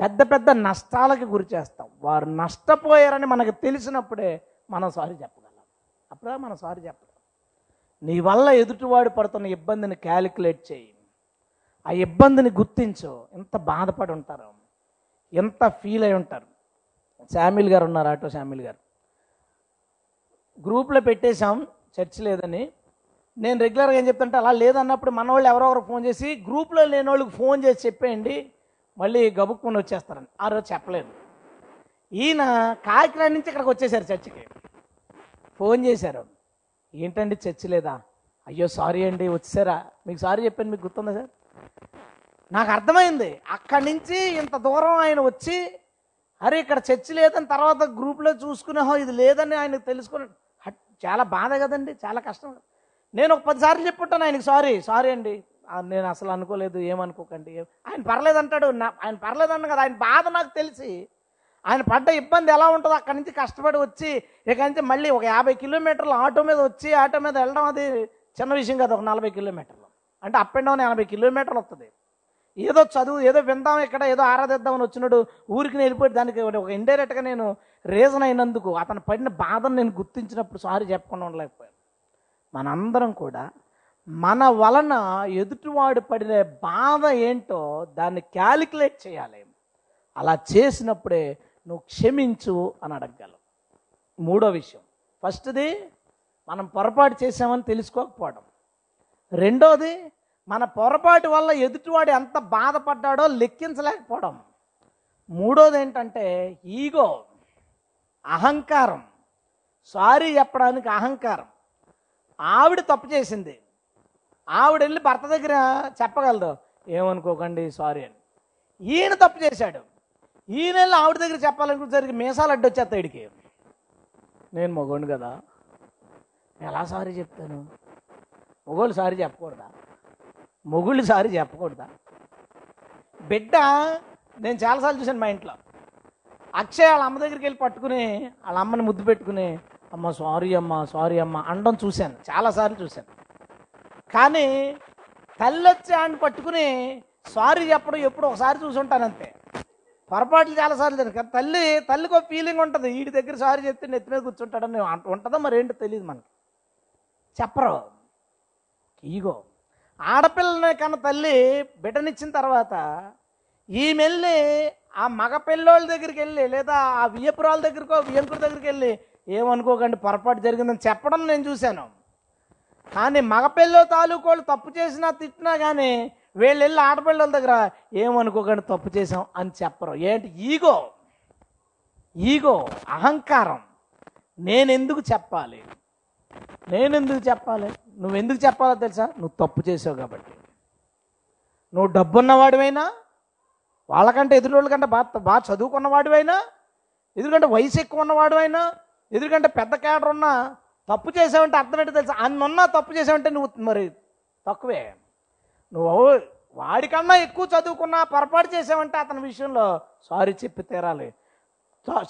పెద్ద పెద్ద నష్టాలకు గురి చేస్తాం. వారు నష్టపోయారని మనకు తెలిసినప్పుడే మనం సారీ చెప్పగలం. అప్పుడే మనం సారీ చెప్పగలం నీ వల్ల ఎదుటివాడు పడుతున్న ఇబ్బందిని క్యాలిక్యులేట్ చేయి. ఆ ఇబ్బందిని గుర్తించు. ఎంత బాధపడి ఉంటారు? ఎంత ఫీల్ అయి ఉంటారు? శామిల్ గారు ఉన్నారు ఆటో శామిల్ గారు. గ్రూప్లో పెట్టేశాం చర్చ్ లేదని. నేను రెగ్యులర్గా ఏం చెప్తుంటే అలా లేదన్నప్పుడు మన వాళ్ళు ఎవరో ఒకరు ఫోన్ చేసి గ్రూప్లో లేని వాళ్ళకి ఫోన్ చేసి చెప్పేయండి మళ్ళీ గబుక్కుని వచ్చేస్తారని. ఆ రోజు చెప్పలేదు. ఈయన కాకినాడ నుంచి ఇక్కడికి వచ్చేసారు చర్చికి. ఫోన్ చేశారు. ఏంటండి చర్చి లేదా? అయ్యో సారీ అండి వచ్చారా మీకు సారీ చెప్పాను మీకు గుర్తుందా సార్? నాకు అర్థమైంది. అక్కడి నుంచి ఇంత దూరం ఆయన వచ్చి అరే ఇక్కడ చర్చి లేదని తర్వాత గ్రూప్లో చూసుకునేహో ఇది లేదని ఆయనకు తెలుసుకుని చాలా బాధ కదండి చాలా కష్టం. నేను ఒక పదిసార్లు చెప్పుంటాను ఆయనకి సారీ సారీ అండి. నేను అసలు అనుకోలేదు ఏమనుకోకండి ఆయన పర్లేదు అంటాడు నా ఆయన పర్లేదు అన్న కదా ఆయన బాధ నాకు తెలిసి. ఆయన పడ్డ ఇబ్బంది ఎలా ఉంటుందో అక్కడి నుంచి కష్టపడి వచ్చి ఇక నుంచి మళ్ళీ ఒక యాభై కిలోమీటర్లు ఆటో మీద వచ్చి ఆటో మీద వెళ్ళడం అది చిన్న విషయం కదా ఒక నలభై కిలోమీటర్లు. అంటే అప్ అండ్ డౌన్ ఎనభై కిలోమీటర్లు వస్తుంది ఏదో చదువు ఏదో విందాం ఇక్కడ ఏదో ఆరాధిద్దామని వచ్చినాడు ఊరికి వెళ్ళిపోయి దానికి ఒక ఇండైరెక్ట్గా నేను రీజన్ అయినందుకు అతను పడిన బాధను నేను గుర్తించినప్పుడు సారీ చెప్పకుండా ఉండలేకపోయాను. మనందరం కూడా మన వలన ఎదుటివాడు పడిన బాధ ఏంటో దాన్ని క్యాలిక్యులేట్ చేయాలి. అలా చేసినప్పుడే నువ్వు క్షమించు అని అడగగలవు. మూడో విషయం. ఫస్ట్ది మనం పొరపాటు చేసామని తెలుసుకోకపోవడం. రెండోది మన పొరపాటు వల్ల ఎదుటివాడు ఎంత బాధపడ్డాడో లెక్కించలేకపోవడం. మూడోది ఏంటంటే ఈగో అహంకారం. సారీ చెప్పడానికి అహంకారం. ఆవిడ తప్పు చేసింది. ఆవిడ వెళ్ళి భర్త దగ్గర చెప్పగలదు ఏమనుకోకండి సారీ అని. ఈయన తప్పు చేశాడు. ఈయన వెళ్ళి ఆవిడ దగ్గర చెప్పాలనుకునేసరికి మీసాలు అడ్డొచ్చేస్తాయి ఇడికి నేను మగోండు కదా ఎలా సారీ చెప్తాను? మగోళ్ళు సారీ చెప్పకూడదా? మొగుళ్ళు సారి చెప్పకూడదా? బిడ్డ నేను చాలాసార్లు చూశాను మా ఇంట్లో. అక్షయ్ వాళ్ళ అమ్మ దగ్గరికి వెళ్ళి పట్టుకుని వాళ్ళ అమ్మని ముద్దు పెట్టుకుని అమ్మ సారీ అమ్మ సారీ అమ్మ అనడం చూశాను. చాలాసార్లు చూశాను. కానీ తల్లి వచ్చి ఆయన పట్టుకుని సారీ చెప్పడం ఎప్పుడు ఒకసారి చూసుంటాను అంతే పొరపాట్లు చాలాసార్లు జరిగింది కానీ తల్లి తల్లికి ఒక ఫీలింగ్ ఉంటుంది. వీడి దగ్గర సారీ చెప్తే నెత్తి మీద కూర్చుంటాడని ఉంటుందో మరి ఏంటో తెలియదు మనకి. చెప్పరు ఈగో ఆడపిల్లని కన్న తల్లి బిడ్డనిచ్చిన తర్వాత ఈమెల్లి ఆ మగ పిల్లోళ్ళ దగ్గరికి వెళ్ళి లేదా ఆ వియ్యపురాల దగ్గరికో వియ్యంకుడి దగ్గరికి వెళ్ళి ఏమనుకోకండి పొరపాటు జరిగిందని చెప్పడం నేను చూశాను. కానీ మగపిల్ల తాలూకోళ్ళు తప్పు చేసినా తిట్టినా కానీ వీళ్ళు వెళ్ళి ఆడపిల్లల దగ్గర ఏమనుకోకండి తప్పు చేసాం అని చెప్పరు. ఏంటి? ఈగో. ఈగో అహంకారం. నేనెందుకు చెప్పాలి? నేను ఎందుకు చెప్పాలి? నువ్వెందుకు చెప్పాలో తెలుసా? నువ్వు తప్పు చేసావు కాబట్టి. నువ్వు డబ్బున్నవాడివైనా వాళ్ళకంటే ఎదురోళ్ళ కంటే బాగా బాగా చదువుకున్నవాడివైనా ఎదురుకంటే వయసు ఎక్కువ ఉన్నవాడివైనా ఎదురుకంటే పెద్ద క్యాడర్ ఉన్నా తప్పు చేసావంటే అర్థం ఏంటో తెలుసా? అన్నున్నా తప్పు చేసావంటే నువ్వు మరి తక్కువే. నువ్వు వాడికన్నా ఎక్కువ చదువుకున్నా పొరపాటు చేసావంటే అతని విషయంలో సారీ చెప్పి తీరాలి.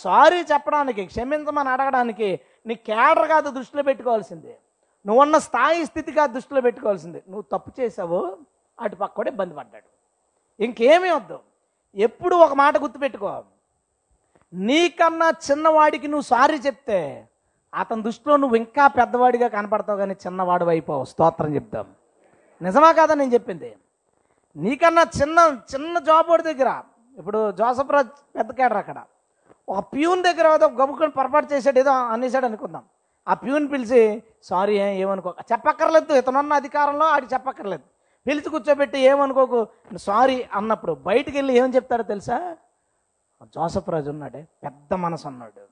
సారీ చెప్పడానికి క్షమించమని అడగడానికి నీ కేడర్ కాదు దృష్టిలో పెట్టుకోవాల్సింది. నువ్వున్న స్థాయి స్థితి కాదు దృష్టిలో పెట్టుకోవాల్సింది. నువ్వు తప్పు చేసావు అటు పక్క కూడా ఇబ్బంది పడ్డాడు. ఇంకేమీ వద్దు. ఎప్పుడు ఒక మాట గుర్తుపెట్టుకో. నీకన్నా చిన్నవాడికి నువ్వు సారీ చెప్తే అతని దృష్టిలో నువ్వు ఇంకా పెద్దవాడిగా కనపడతావు కానీ చిన్నవాడు అయిపోవు స్తోత్రం చెప్తాం నిజమా కాదా నేను చెప్పింది? నీకన్నా చిన్న చిన్న జాబ్ వాడి దగ్గర. ఇప్పుడు జోసఫ్ రాజ్ పెద్ద కేడర్ అక్కడ. ఒక ప్యూన్ దగ్గర ఏదో గబుకొని పొరపాటు చేసాడు ఏదో అనేసాడు అనుకుందాం. ఆ ప్యూన్ పిలిచి సారీ ఏమనుకో చెప్పక్కర్లేదు ఇతనున్న అధికారంలో ఆడికి చెప్పక్కర్లేదు. పిలిచి కూర్చోబెట్టి ఏమనుకోకు సారీ అన్నప్పుడు బయటికి వెళ్ళి ఏమని చెప్తాడో తెలుసా? జోసఫ్ రాజు ఉన్నాడే పెద్ద మనసు అన్నాడు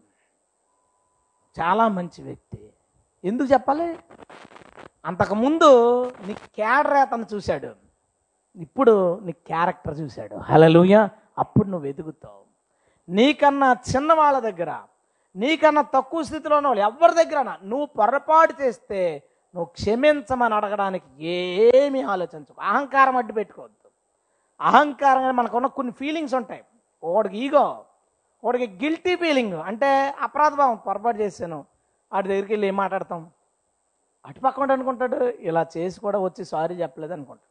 చాలా మంచి వ్యక్తి. ఎందుకు చెప్పాలి? అంతకుముందు నీ క్యాడర్ అతను చూశాడు. ఇప్పుడు నీ క్యారెక్టర్ చూశాడు. హలలుయ అప్పుడు నువ్వు ఎదుగుతావు నీకన్నా చిన్న వాళ్ళ దగ్గర నీకన్నా తక్కువ స్థితిలో ఉన్న వాళ్ళు ఎవరి దగ్గర నువ్వు పొరపాటు చేస్తే నువ్వు క్షమించమని అడగడానికి ఏమీ ఆలోచించవు అహంకారం అడ్డు పెట్టుకోవద్దు. అహంకారం అనేది మనకున్న కొన్ని ఫీలింగ్స్ ఉంటాయి. ఒకడికి ఈగో ఒకడికి గిల్టీ ఫీలింగ్ అంటే అపరాధ భావం పొరపాటు చేశాను వాడి దగ్గరికి వెళ్ళి ఏం మాట్లాడతాం? అటుపక్క అనుకుంటాడు ఇలా చేసి కూడా వచ్చి సారీ చెప్పలేదు అనుకుంటాడు.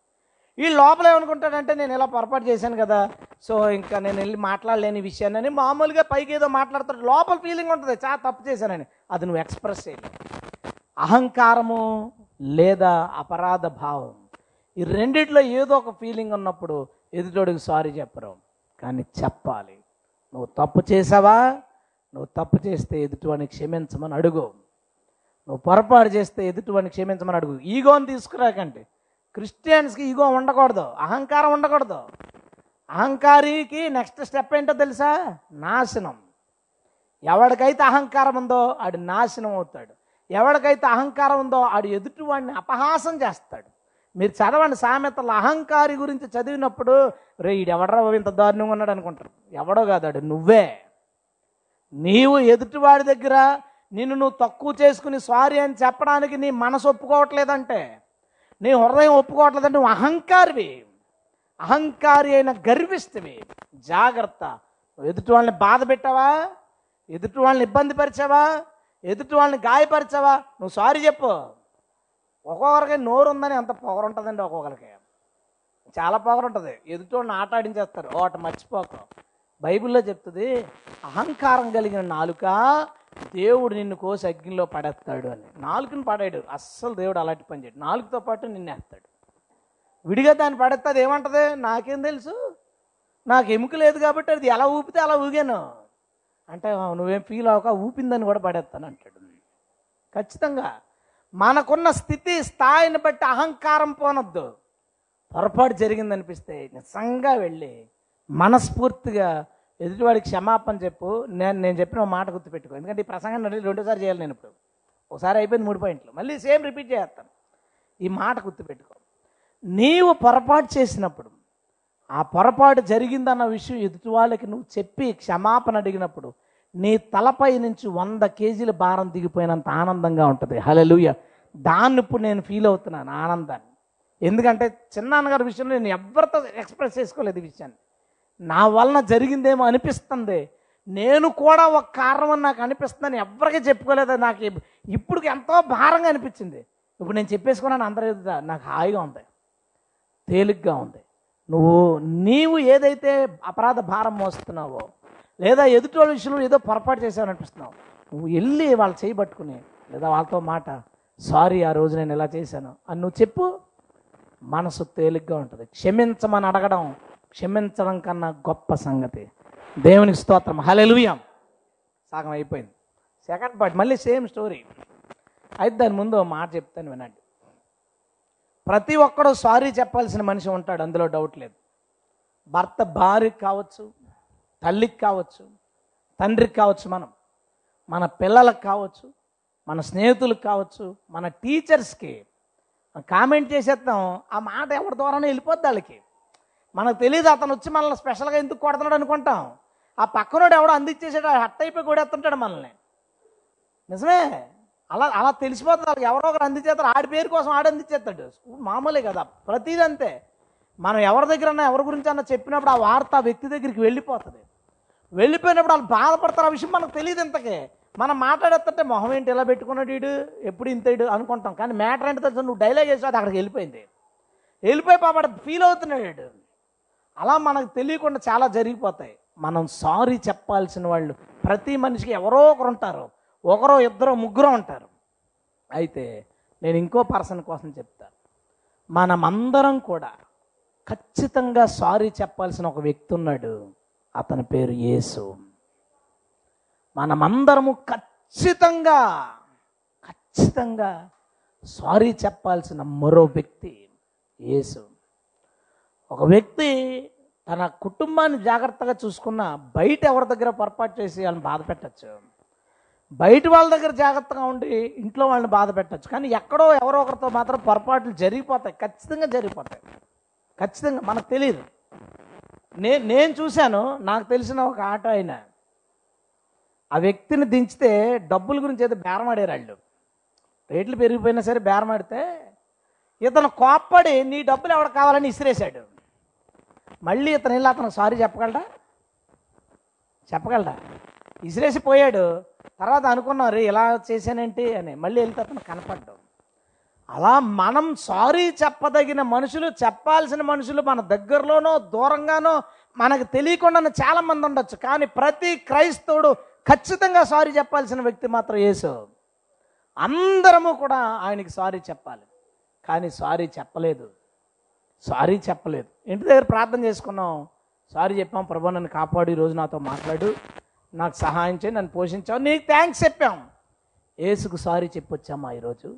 ఈ లోపల ఏమనుకుంటాడంటే నేను ఇలా పొరపాటు చేశాను కదా సో ఇంకా నేను వెళ్ళి మాట్లాడలేని విషయాన్ని అని మామూలుగా పైకి ఏదో మాట్లాడతాడు. లోపల ఫీలింగ్ ఉంటుంది. చాలా తప్పు చేశానని. అది నువ్వు ఎక్స్ప్రెస్ చేయాలి అహంకారము లేదా అపరాధ భావం ఈ రెండిట్లో ఏదో ఒక ఫీలింగ్ ఉన్నప్పుడు ఎదుటోడికి సారీ చెప్పరు. కానీ చెప్పాలి. నువ్వు తప్పు చేసావా నువ్వు తప్పు చేస్తే ఎదుటివాడిని క్షమించమని అడుగు. నువ్వు పొరపాటు చేస్తే ఎదుటివాడిని క్షమించమని అడుగు. ఈగోని తీసుకురాకండి. క్రిస్టియన్స్కి ఈగో ఉండకూడదు అహంకారం ఉండకూడదు. అహంకారికి నెక్స్ట్ స్టెప్ ఏంటో తెలుసా? నాశనం. ఎవడికైతే అహంకారం ఉందో ఆడు నాశనం అవుతాడు. ఎవడికైతే అహంకారం ఉందో ఆడు ఎదుటివాడిని అపహాసం చేస్తాడు. మీరు చదవండి సామెతలు. అహంకారి గురించి చదివినప్పుడు రే ఈడెవడరా ఇంత దారుణంగా ఉన్నాడు అనుకుంటారు. ఎవడో కాదాడు నువ్వే. నీవు ఎదుటివాడి దగ్గర నిన్ను నువ్వు తక్కువ చేసుకుని సారీ అని చెప్పడానికి నీ మనసు ఒప్పుకోవట్లేదంటే నీ హృదయం ఒప్పుకోవట్లేదంటే నువ్వు అహంకారివి. అహంకారి అయిన గర్విస్తువి జాగ్రత్త. ఎదుటి వాళ్ళని బాధ పెట్టావా? ఎదుటి వాళ్ళని ఇబ్బంది పరిచావా? ఎదుటి వాళ్ళని గాయపరిచావా? నువ్వు సారీ చెప్పు. ఒక్కొక్కరికి నోరు ఉందని ఎంత పొగరు ఉంటుందండి ఒక్కొక్కరికి. చాలా పొగరు ఉంటుంది ఎదుటి వాళ్ళని ఆట ఆడించేస్తారు. ఓట మర్చిపోక. బైబిల్లో చెప్తుంది అహంకారం కలిగిన నాలుక దేవుడు నిన్ను కోసి అగ్నిలో పడేస్తాడు అని. నాలుకని పడాడు అస్సలు దేవుడు అలాంటి పని చేయడు. నాలుగుతో పాటు నిన్నేస్తాడు విడిగా దాన్ని పడేస్తే అది ఏమంటది? నాకేం తెలుసు? నాకు ఎముక లేదు కాబట్టి అది ఎలా ఊపితే అలా ఊగాను. అంటే నువ్వేం ఫీల్ అవక ఊపిందని కూడా పడేస్తాను అంటాడు. ఖచ్చితంగా మనకున్న స్థితి స్థాయిని బట్టి అహంకారం పోనొద్దు. పొరపాటు జరిగిందనిపిస్తే నిజంగా వెళ్ళి మనస్ఫూర్తిగా ఎదుటివాడికి క్షమాపణ చెప్పు నేను నేను చెప్పిన మాట గుర్తుపెట్టుకో. ఎందుకంటే ఈ ప్రసంగాన్ని మళ్ళీ రెండోసారి చేయాలి నేను ఇప్పుడు. ఒకసారి అయిపోయింది మూడు పాయింట్లు. మళ్ళీ సేమ్ రిపీట్ చేస్తాను. ఈ మాట గుర్తుపెట్టుకో. నీవు పొరపాటు చేసినప్పుడు ఆ పొరపాటు జరిగిందన్న విషయం ఎదుటి వాళ్ళకి నువ్వు చెప్పి క్షమాపణ అడిగినప్పుడు నీ తలపై నుంచి వంద కేజీల భారం దిగిపోయినంత ఆనందంగా ఉంటుంది. హలలుయ దాన్ని ఇప్పుడు నేను ఫీల్ అవుతున్నాను ఆనందాన్ని. ఎందుకంటే చిన్నాన్నగారి విషయంలో నేను ఎవరితో ఎక్స్ప్రెస్ చేసుకోలేదు ఈ విషయాన్ని. నా వలన జరిగిందేమో అనిపిస్తుంది. నేను కూడా ఒక కారణం నాకు అనిపిస్తుందని ఎవరికీ చెప్పుకోలేదు. నాకు ఇప్పుడు ఎంతో భారంగా అనిపించింది. ఇప్పుడు నేను చెప్పేసుకున్నాను అందరి నాకు హాయిగా ఉంది. తేలిగ్గా ఉంది. నువ్వు నీవు ఏదైతే అపరాధ భారం మోస్తున్నావో లేదా ఎదుటి విషయంలో ఏదో పొరపాటు చేసావని అనిపిస్తున్నావు నువ్వు వెళ్ళి వాళ్ళు చేయబట్టుకుని లేదా వాళ్ళతో మాట సారీ ఆ రోజు నేను ఇలా చేశాను అని నువ్వు చెప్పు. మనసు తేలిగ్గా ఉంటుంది. క్షమించమని అడగడం క్షమించడం కన్నా గొప్ప సంగతి. దేవునికి స్తోత్రం. హలెలుయం సగం అయిపోయింది. సెకండ్ పార్ట్ మళ్ళీ సేమ్ స్టోరీ. అయితే దాని ముందు మాట చెప్తాను వినండి. ప్రతి ఒక్కడు సారీ చెప్పాల్సిన మనిషి ఉంటాడు అందులో డౌట్ లేదు. భర్త భార్యకి కావచ్చు తల్లికి కావచ్చు తండ్రికి కావచ్చు మనం. మన పిల్లలకు కావచ్చు మన స్నేహితులకు కావచ్చు మన టీచర్స్కి కామెంట్ చేసేద్దాం. ఆ మాట ఎవరి ద్వారానే వెళ్ళిపోద్ది వాళ్ళకి. మనకు తెలియదు అతను వచ్చి మనల్ని స్పెషల్గా ఎందుకు కొడుతున్నాడు అనుకుంటాం. ఆ పక్కనోడు ఎవడో అందించేసాడు హట్ అయిపోయి కొడేస్తుంటాడు మనల్ని. నిజమే? అలా అలా తెలిసిపోతుంది ఎవరో ఒకరు అందించేస్తారు ఆడి పేరు కోసం ఆడు అందించేస్తాడు మామూలే కదా ప్రతిదీ అంతే మనం ఎవరి దగ్గర ఎవరి గురించి అన్నా చెప్పినప్పుడు ఆ వార్త ఆ వ్యక్తి దగ్గరికి వెళ్ళిపోతుంది. వెళ్ళిపోయినప్పుడు వాళ్ళు బాధపడతారు ఆ విషయం మనకు తెలియదు ఇంతకే. మనం మాట్లాడేస్తుంటే మొహం ఏంటి ఇలా పెట్టుకున్నాడు వీడు ఎప్పుడు ఇంత ఇడు అనుకుంటాం. కానీ మ్యాటర్ ఏంటి తెలుసు? నువ్వు డైలాగ్ వేసి అక్కడికి వెళ్ళిపోయింది. వెళ్ళిపోయి పాపడ ఫీల్ అవుతున్నాడు అలా మనకు తెలియకుండా చాలా జరిగిపోతాయి. మనం సారీ చెప్పాల్సిన వాళ్ళు ప్రతి మనిషికి ఎవరో ఒకరు ఉంటారు. ఒకరో ఇద్దరు ముగ్గురు ఉంటారు. అయితే నేను ఇంకో పర్సన్ కోసం చెప్తాను మనమందరం కూడా ఖచ్చితంగా సారీ చెప్పాల్సిన ఒక వ్యక్తి ఉన్నాడు. అతని పేరు యేసు. మనమందరము ఖచ్చితంగా ఖచ్చితంగా సారీ చెప్పాల్సిన మరో వ్యక్తి యేసు. ఒక వ్యక్తి తన కుటుంబాన్ని జాగ్రత్తగా చూసుకున్న బయట ఎవరి దగ్గర పొరపాటు చేసి వాళ్ళని బాధ పెట్టచ్చు. బయట వాళ్ళ దగ్గర జాగ్రత్తగా ఉండి ఇంట్లో వాళ్ళని బాధ పెట్టచ్చు. కానీ ఎక్కడో ఎవరో ఒకరితో మాత్రం పొరపాట్లు జరిగిపోతాయి. ఖచ్చితంగా జరిగిపోతాయి. ఖచ్చితంగా మనకు తెలియదు నే నేను చూశాను నాకు తెలిసిన ఒక ఆట ఆయన. ఆ వ్యక్తిని దించితే డబ్బుల గురించి అయితే బేరమాడారు వాళ్ళు. రేట్లు పెరిగిపోయినా సరే బేరమాడితే ఇతను కోప్పడి నీ డబ్బులు ఎవడు కావాలని ఇసిరేశాడు? మళ్ళీ ఇతను వెళ్ళి అతను సారీ చెప్పగలడా? చెప్పగలడా? ఇసిరేసి పోయాడు. తర్వాత అనుకున్నారు ఇలా చేశానేంటి? అని. మళ్ళీ వెళ్తే అతను కనపడ్డాం అలా మనం సారీ చెప్పదగిన మనుషులు చెప్పాల్సిన మనుషులు మన దగ్గరలోనో దూరంగానో మనకు తెలియకుండానే చాలామంది ఉండొచ్చు. కానీ ప్రతి క్రైస్తవుడు ఖచ్చితంగా సారీ చెప్పాల్సిన వ్యక్తి మాత్రం యేసు. అందరము కూడా ఆయనకి సారీ చెప్పాలి. కానీ సారీ చెప్పలేదు. సారీ చెప్పలేదు. ఇంటి దగ్గర ప్రార్థన చేసుకున్నాం. సారీ చెప్పాం ప్రభు నన్ను కాపాడు ఈరోజు నాతో మాట్లాడు. నాకు సహాయం చేయి నన్ను పోషించావు నీకు థ్యాంక్స్ చెప్పాం. ఏసుకు సారీ చెప్పొచ్చామా ఈరోజు?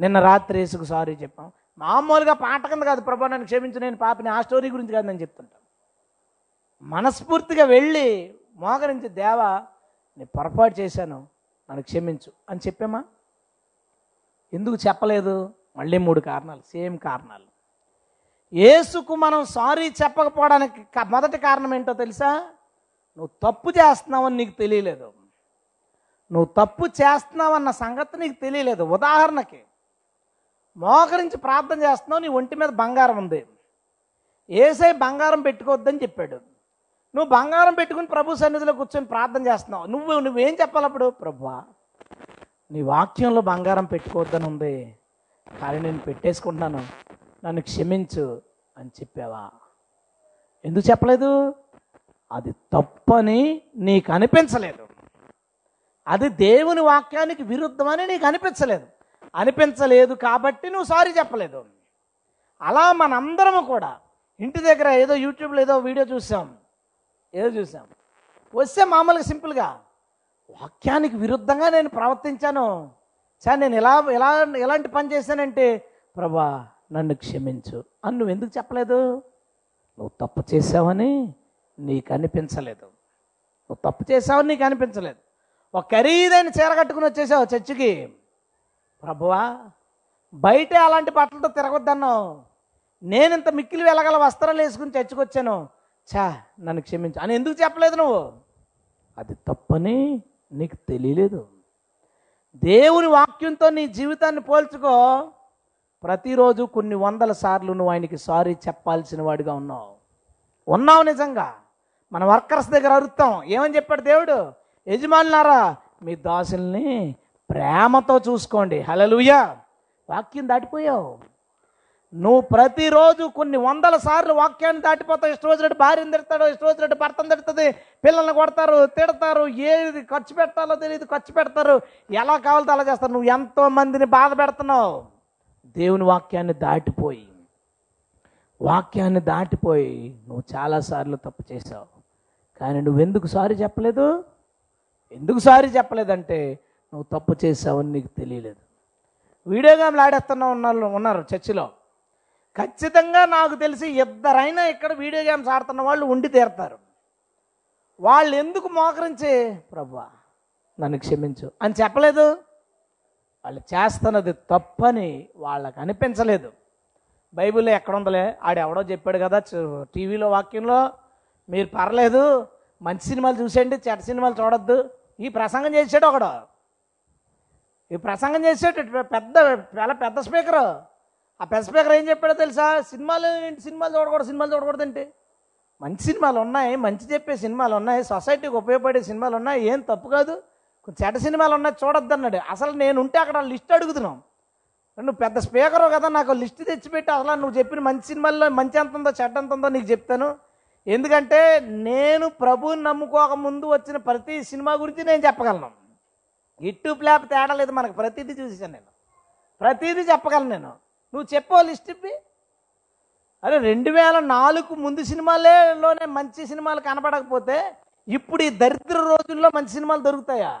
నిన్న రాత్రి ఏసుకు సారీ చెప్పాం. మామూలుగా పాట కింద కాదు ప్రభు నన్ను క్షమించు నేను పాపని. ఆ స్టోరీ గురించి కాదు నేను చెప్తుంటాను మనస్ఫూర్తిగా వెళ్ళి మోకరించి దేవా నేను పొరపాటు చేశాను నన్ను క్షమించు. అని చెప్పామా? ఎందుకు చెప్పలేదు? మళ్ళీ మూడు కారణాలు. సేమ్ కారణాలు. యేసుకు మనం సారీ చెప్పకపోవడానికి మొదటి కారణం ఏంటో తెలుసా? నువ్వు తప్పు చేస్తున్నావని నీకు తెలియలేదు. నువ్వు తప్పు చేస్తున్నావన్న సంగతి నీకు తెలియలేదు. ఉదాహరణకి మోకరించి ప్రార్థన చేస్తున్నావు నీ ఒంటి మీద బంగారం ఉంది. ఏసై బంగారం పెట్టుకోవద్దని చెప్పాడు. నువ్వు బంగారం పెట్టుకుని ప్రభు సన్నిధిలో కూర్చొని ప్రార్థన చేస్తున్నావు. నువ్వు నువ్వేం చెప్పాలప్పుడు ప్రభువా నీ వాక్యంలో బంగారం పెట్టుకోవద్దని ఉంది. కానీ నేను పెట్టేసుకుంటున్నాను. నన్ను క్షమించు అని చెప్పావా? ఎందుకు చెప్పలేదు? అది తప్పని నీకు అనిపించలేదు. అది దేవుని వాక్యానికి విరుద్ధమని నీకు అనిపించలేదు. అనిపించలేదు కాబట్టి నువ్వు సారీ చెప్పలేదు. అలా మనందరము కూడా ఇంటి దగ్గర ఏదో యూట్యూబ్లో ఏదో వీడియో చూసాం. ఏదో చూసాం. వస్తే మామూలుగా సింపుల్గా వాక్యానికి విరుద్ధంగా నేను ప్రవర్తించాను. సార్ నేను ఎలా ఎలా ఎలాంటి పని చేశానంటే ప్రభా నన్ను క్షమించు. అని నువ్వు ఎందుకు చెప్పలేదు? నువ్వు తప్పు చేసావని నీకు అనిపించలేదు. నువ్వు తప్పు చేసావని నీకు అనిపించలేదు. ఒక ఖరీదైన చీర కట్టుకుని వచ్చేసావు చర్చికి. ప్రభువా బయట అలాంటి బట్టలతో తిరగొద్దన్నావు. నేను ఇంత మిక్కిలి వెళ్ళగల వస్త్రాలు వేసుకుని చర్చకొచ్చాను చా నన్ను క్షమించు. అని ఎందుకు చెప్పలేదు నువ్వు? అది తప్పని నీకు తెలియలేదు. దేవుని వాక్యంతో నీ జీవితాన్ని పోల్చుకో. ప్రతిరోజు కొన్ని వందల సార్లు నువ్వు ఆయనకి సారీ చెప్పాల్సిన వాడిగా ఉన్నావు. ఉన్నావు నిజంగా. మన వర్కర్స్ దగ్గర అరుస్తాం ఏమని చెప్పాడు దేవుడు? యజమానులారా మీ దాసుల్ని ప్రేమతో చూసుకోండి. హలలుయా వాక్యం దాటిపోయావు. నువ్వు ప్రతిరోజు కొన్ని వందల సార్లు వాక్యాన్ని దాటిపోతావు. ఇష్ట వచ్చినట్టు భార్యను తిడతాడు ఇష్ట వచ్చినట్టు భర్తను తిడుతుంది పిల్లల్ని కొడతారు తిడతారు ఏది ఖర్చు పెట్టాలో తెలియదు ఖర్చు పెడతారు. ఎలా కావాలో అలా చేస్తారు. నువ్వు ఎంతో మందిని బాధ పెడుతున్నావు. దేవుని వాక్యాన్ని దాటిపోయి వాక్యాన్ని దాటిపోయి నువ్వు చాలాసార్లు తప్పు చేసావు కానీ నువ్వెందుకు సారీ చెప్పలేదు? ఎందుకు సారీ చెప్పలేదంటే నువ్వు తప్పు చేసావని నీకు తెలియలేదు. వీడియో గేమ్లు ఆడేస్తున్న ఉన్నారు ఉన్నారు చర్చిలో. ఖచ్చితంగా నాకు తెలిసి ఇద్దరైనా ఇక్కడ వీడియో గేమ్స్ ఆడుతున్న వాళ్ళు ఉండి తీరుతారు. వాళ్ళు ఎందుకు మోకరించే ప్రభా నన్ను క్షమించు అని చెప్పలేదు? వాళ్ళు చేస్తున్నది తప్పని వాళ్ళకు అనిపించలేదు. బైబిల్లో ఎక్కడ ఉందలే ఆడెవడో చెప్పాడు కదా టీవీలో వాక్యంలో మీరు పర్లేదు మంచి సినిమాలు చూసేయండి చెడ్డ సినిమాలు చూడొద్దు. ఈ ప్రసంగం చేసాడు ఒకడు. ఈ ప్రసంగం చేసాడు పెద్ద చాలా పెద్ద స్పీకర్. ఆ పెద్ద స్పీకర్ ఏం చెప్పాడో తెలుసా? సినిమాలు ఏంటి? సినిమాలు చూడకూడదు సినిమాలు చూడకూడదు ఏంటి మంచి సినిమాలు ఉన్నాయి మంచి చెప్పే సినిమాలు ఉన్నాయి సొసైటీకి ఉపయోగపడే సినిమాలు ఉన్నాయి ఏం తప్పు కాదు. కొంచెం చెడ్డ సినిమాలు ఉన్నాయి చూడొద్దు అన్నాడు అసలు నేను ఉంటే అక్కడ లిస్ట్ అడుగుతున్నాం. నువ్వు పెద్ద స్పీకరు కదా నాకు లిస్ట్ తెచ్చిపెట్టి అసలు నువ్వు చెప్పిన మంచి సినిమాల్లో మంచి ఎంత ఉందో చెడ్డ ఎంత ఉందో నీకు చెప్తాను. ఎందుకంటే నేను ప్రభువుని నమ్ముకోక ముందు వచ్చిన ప్రతి సినిమా గురించి నేను చెప్పగలను. ఇట్టు ప్లాప్ తేడా లేదు మనకు ప్రతిదీ చూసాను నేను. ప్రతిదీ చెప్పగలను నేను. నువ్వు చెప్పో లిస్ట్ ఇప్పి. అరే రెండు వేల నాలుగు ముందు సినిమాలేలోనే మంచి సినిమాలు కనపడకపోతే ఇప్పుడు ఈ దరిద్ర రోజుల్లో మంచి సినిమాలు దొరుకుతాయా?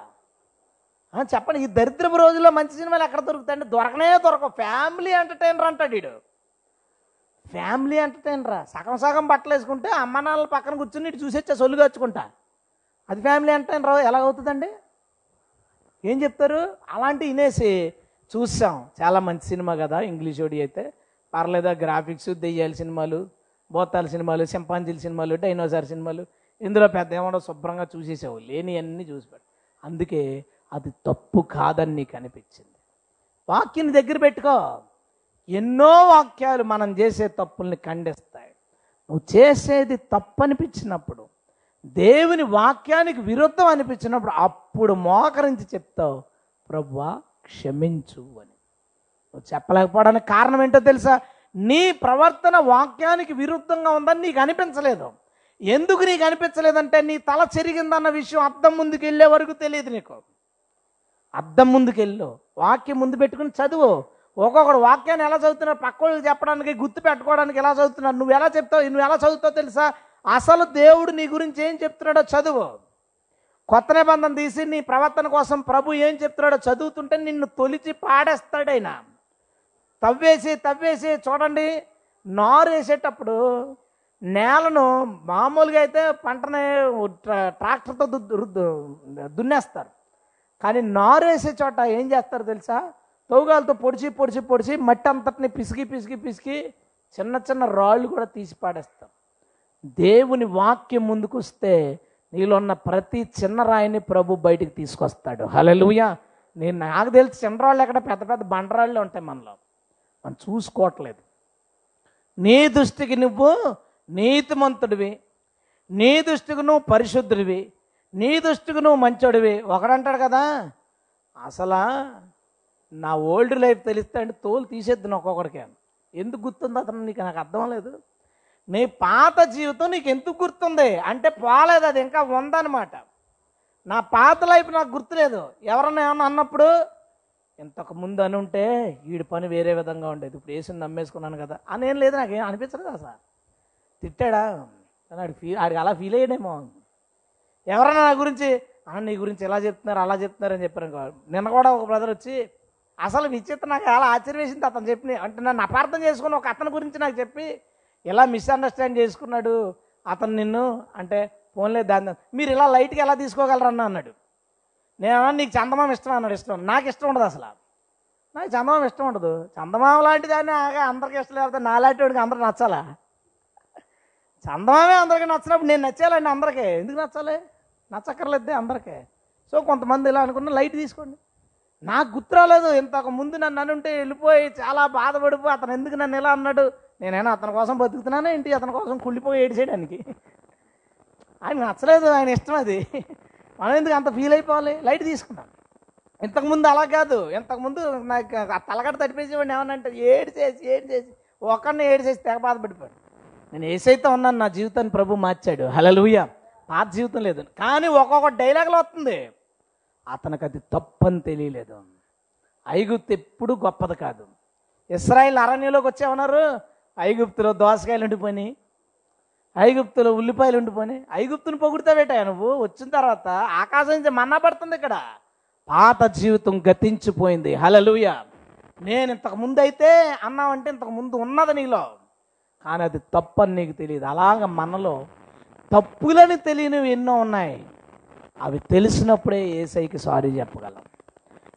చెప్పండి ఈ దరిద్రపు రోజుల్లో మంచి సినిమాలు ఎక్కడ దొరుకుతాయండి? దొరకనే దొరకవు. ఫ్యామిలీ ఎంటర్టైనర్ అంటాడు వీడు ఫ్యామిలీ ఎంటర్టైనరా సగం సగం బట్టలు వేసుకుంటే అమ్మ నాన్నల పక్కన కూర్చుని ఇటు చూసేచ్చా సొల్లు కచ్చుకుంటా అది ఫ్యామిలీ ఎంటర్టైనర్ ఎలా అవుతుందండి? ఏం చెప్తారు? అలాంటి వినేసి చూసాం. చాలా మంచి సినిమా కదా ఇంగ్లీష్ ఓడి అయితే. పర్లేదా గ్రాఫిక్స్ దెయ్యాల సినిమాలు బోతాల సినిమాలు సింపాంజీల సినిమాలు డైనోసార్ సినిమాలు. ఇందులో పెద్ద ఏమో శుభ్రంగా చూసేసావు లేని అన్నీ చూసిపెట్టు అందుకే అది తప్పు కాదని నీకు అనిపించింది. వాక్యం దగ్గర పెట్టుకో. ఎన్నో వాక్యాలు మనం చేసే తప్పుల్ని ఖండిస్తాయి. నువ్వు చేసేది తప్పు అనిపించినప్పుడు దేవుని వాక్యానికి విరుద్ధం అనిపించినప్పుడు అప్పుడు మోకరించి చెప్తావు ప్రభువా క్షమించు అని. నువ్వు చెప్పలేకపోవడానికి కారణం ఏంటో తెలుసా? నీ ప్రవర్తన వాక్యానికి విరుద్ధంగా ఉందని నీకు అనిపించలేదు. ఎందుకు నీకు అనిపించలేదంటే నీ తల చెరిగిందన్న విషయం అర్థం ముందుకు వెళ్ళే వరకు తెలియదు నీకు. అద్దం ముందుకెళ్ళు వాక్యం ముందు పెట్టుకుని చదువు. ఒక్కొక్కడు వాక్యాన్ని ఎలా చదువుతున్నారు పక్క చెప్పడానికి గుర్తు పెట్టుకోవడానికి ఎలా చదువుతున్నారు నువ్వు ఎలా చెప్తావు? నువ్వు ఎలా చదువుతావు తెలుసా? అసలు దేవుడు నీ గురించి ఏం చెప్తున్నాడో చదువు. కొత్త నిబంధన తీసి నీ ప్రవర్తన కోసం ప్రభు ఏం చెప్తున్నాడో చదువుతుంటే నిన్ను తొలిచి పాడేస్తాడైనా. తవ్వేసి తవ్వేసి చూడండి. నారు వేసేటప్పుడు నేలను మామూలుగా అయితే పంటని ట్రాక్టర్తో దు- రుద్దు- దున్నేస్తారు. కానీ నారు వేసే చోట ఏం చేస్తారు తెలుసా? తౌగాలతో పొడిచి పొడిచి పొడిచి మట్టి అంతటిని పిసికి పిసికి పిసికి చిన్న చిన్న రాళ్ళు కూడా తీసి పాడేస్తారు. దేవుని వాక్యం ముందుకు వస్తే నీలో ఉన్న ప్రతి చిన్న రాయిని ప్రభు బయటికి తీసుకొస్తాడు. హలలుయ నేను నాకు తెలిసి చిన్న రాళ్ళు ఎక్కడ పెద్ద పెద్ద బండరాళ్ళు ఉంటాయి మనలో. మనం చూసుకోవట్లేదు. నీ దృష్టికి నువ్వు నీతిమంతుడివి. నీ దృష్టికి నువ్వు పరిశుద్ధుడివి. నీ దృష్టికి నువ్వు మంచోడివి. ఒకడంటాడు కదా అసలా నా ఓల్డ్ లైఫ్ తెలిస్తే అంటే తోలు తీసేద్దును ఒక్కొక్కడికి ఎందుకు గుర్తుంది అతను? నీకు నాకు అర్థం లేదు. నీ పాత జీవితం నీకు ఎందుకు గుర్తుంది? అంటే పోలేదు అది ఇంకా ఉందన్నమాట. నా పాత లైఫ్ నాకు గుర్తులేదు. ఎవరన్నా ఏమన్నా అన్నప్పుడు ఇంతకు ముందు అని ఉంటే వీడి పని వేరే విధంగా ఉండేది. ఇప్పుడు వేసి నమ్మేసుకున్నాను కదా. అని ఏం లేదు నాకేం అనిపించలేదు అసలు. తిట్టాడా? కానీ ఆడికి ఫీ ఆడికి అలా ఫీల్ అయ్యాడేమో. ఎవరన్నా నా గురించి నీ గురించి ఎలా చెప్తున్నారు అలా చెప్తున్నారు అని చెప్పారు నిన్న కూడా ఒక బ్రదర్ వచ్చి అసలు విచిత్ర నాకు చాలా ఆశ్చర్యం వేసింది అతను చెప్పి అంటే నన్ను అపార్థం చేసుకుని ఒక అతని గురించి నాకు చెప్పి ఇలా మిస్అండర్స్టాండ్ చేసుకున్నాడు అతను నిన్ను అంటే ఫోన్లే దాన్ని మీరు ఇలా లైట్గా ఎలా తీసుకోగలరన్నా అన్నాడు. నేను నీకు చందమామ ఇష్టం అన్నాడు. ఇష్టం నాకు ఇష్టం ఉండదు అసలు. నాకు చందమామ ఇష్టం ఉండదు. చందమామ లాంటి దాన్ని అందరికి ఇష్టం లేకపోతే నాలాంటి వాడికి అందరికి నచ్చాలా? చందమామే అందరికీ నచ్చినప్పుడు నేను నచ్చాలండి అందరికీ. ఎందుకు నచ్చాలి? నచ్చక్కర్లేదే అందరికీ. సో కొంతమంది ఇలా అనుకున్న లైట్ తీసుకోండి. నాకు గుర్తు రాలేదు ఇంతకు ముందు నన్ను అనుంటే వెళ్ళిపోయి చాలా బాధపడిపోయి అతను ఎందుకు నన్ను ఇలా అన్నాడు? నేనైనా అతని కోసం బతుకుతున్నానా ఏంటి? అతని కోసం కుళ్ళిపోయి ఏడిచేయడానికి. ఆయన నచ్చలేదు ఆయన ఇష్టం అది. మనం ఎందుకు అంత ఫీల్ అయిపోవాలి? లైట్ తీసుకున్నాం. ఇంతకుముందు అలా కాదు. ఇంతకుముందు నాకు ఆ తలగడ తడిపేసేవాడిని ఏమన్నంటే ఏడు చేసి ఏడు చేసి ఒకరిని ఏడు చేసి తెగ బాధపడిపోయాడు. నేను ఏసైతే ఉన్నాను నా జీవితాన్ని ప్రభు మార్చాడు. హలలుయ పాత జీవితం లేదు. కానీ ఒక్కొక్క డైలాగులు వస్తుంది. అతనికి అది తప్పని తెలియలేదు. ఐగుప్తు ఎప్పుడు గొప్పది కాదు. ఇస్రాయిల్ అరణ్యంలోకి వచ్చేమన్నారు ఐగుప్తులో దోసకాయలు ఉండిపోయినాయి. ఐగుప్తులో ఉల్లిపాయలు ఉండిపోయినాయి. ఐగుప్తుని పొగుడుతావేట నువ్వు? వచ్చిన తర్వాత ఆకాశం నుంచి మన్నా పడుతుంది ఇక్కడ. పాత జీవితం గతించిపోయింది. హలలుయ నేను ఇంతకు ముందు అయితే అన్నావంటే ఇంతకు ముందు ఉన్నది నీలో. కానీ అది తప్పని నీకు తెలియదు. అలాగ మనలో తప్పులని తెలియనివి ఎన్నో ఉన్నాయి. అవి తెలిసినప్పుడే ఏసైకి సారీ చెప్పగలం.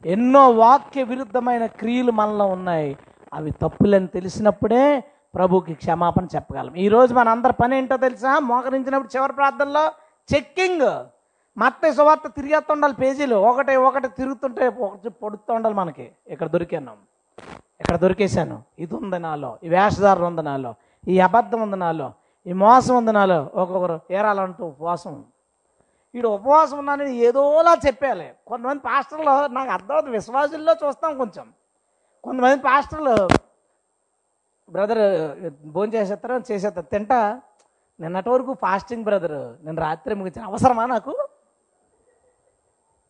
ఎన్నో వాక్య విరుద్ధమైన క్రియలు మనలో ఉన్నాయి. అవి తప్పులని తెలిసినప్పుడే ప్రభుకి క్షమాపణ చెప్పగలం. ఈరోజు మన అందరి పని ఏంటో తెలుసా? మోకరించినప్పుడు చివరి ప్రార్థనలో చెక్కింగ్. మత్త సువార్త తిరిగేస్తుండాలి పేజీలు. ఒకటి ఒకటి తిరుగుతుంటే ఒకటి పొడుతూ ఉండాలి మనకి. ఇక్కడ దొరికాను. ఇక్కడ దొరికేశాను. ఇది ఉంది నాలో. ఈ వేషధారణ ఉంది నాలో. ఈ అబద్ధం ఉంది నాలో. ఈ మోసం ఉంది నాలో ఒక్కొక్కరు ఏరాలంటూ ఉపవాసం. వీడు ఉపవాసం ఉన్నానని ఏదోలా చెప్పాలి కొంతమంది పాస్టర్లు నాకు అర్థమవుతుంది విశ్వాసుల్లో చూస్తాం కొంచెం. కొంతమంది పాస్టర్లు బ్రదర్ భోజనం చేసేస్తారు చేసేస్తారు. తింటా. నిన్నటి వరకు ఫాస్టింగ్ బ్రదర్. నేను రాత్రి ముగించిన అవసరమా నాకు?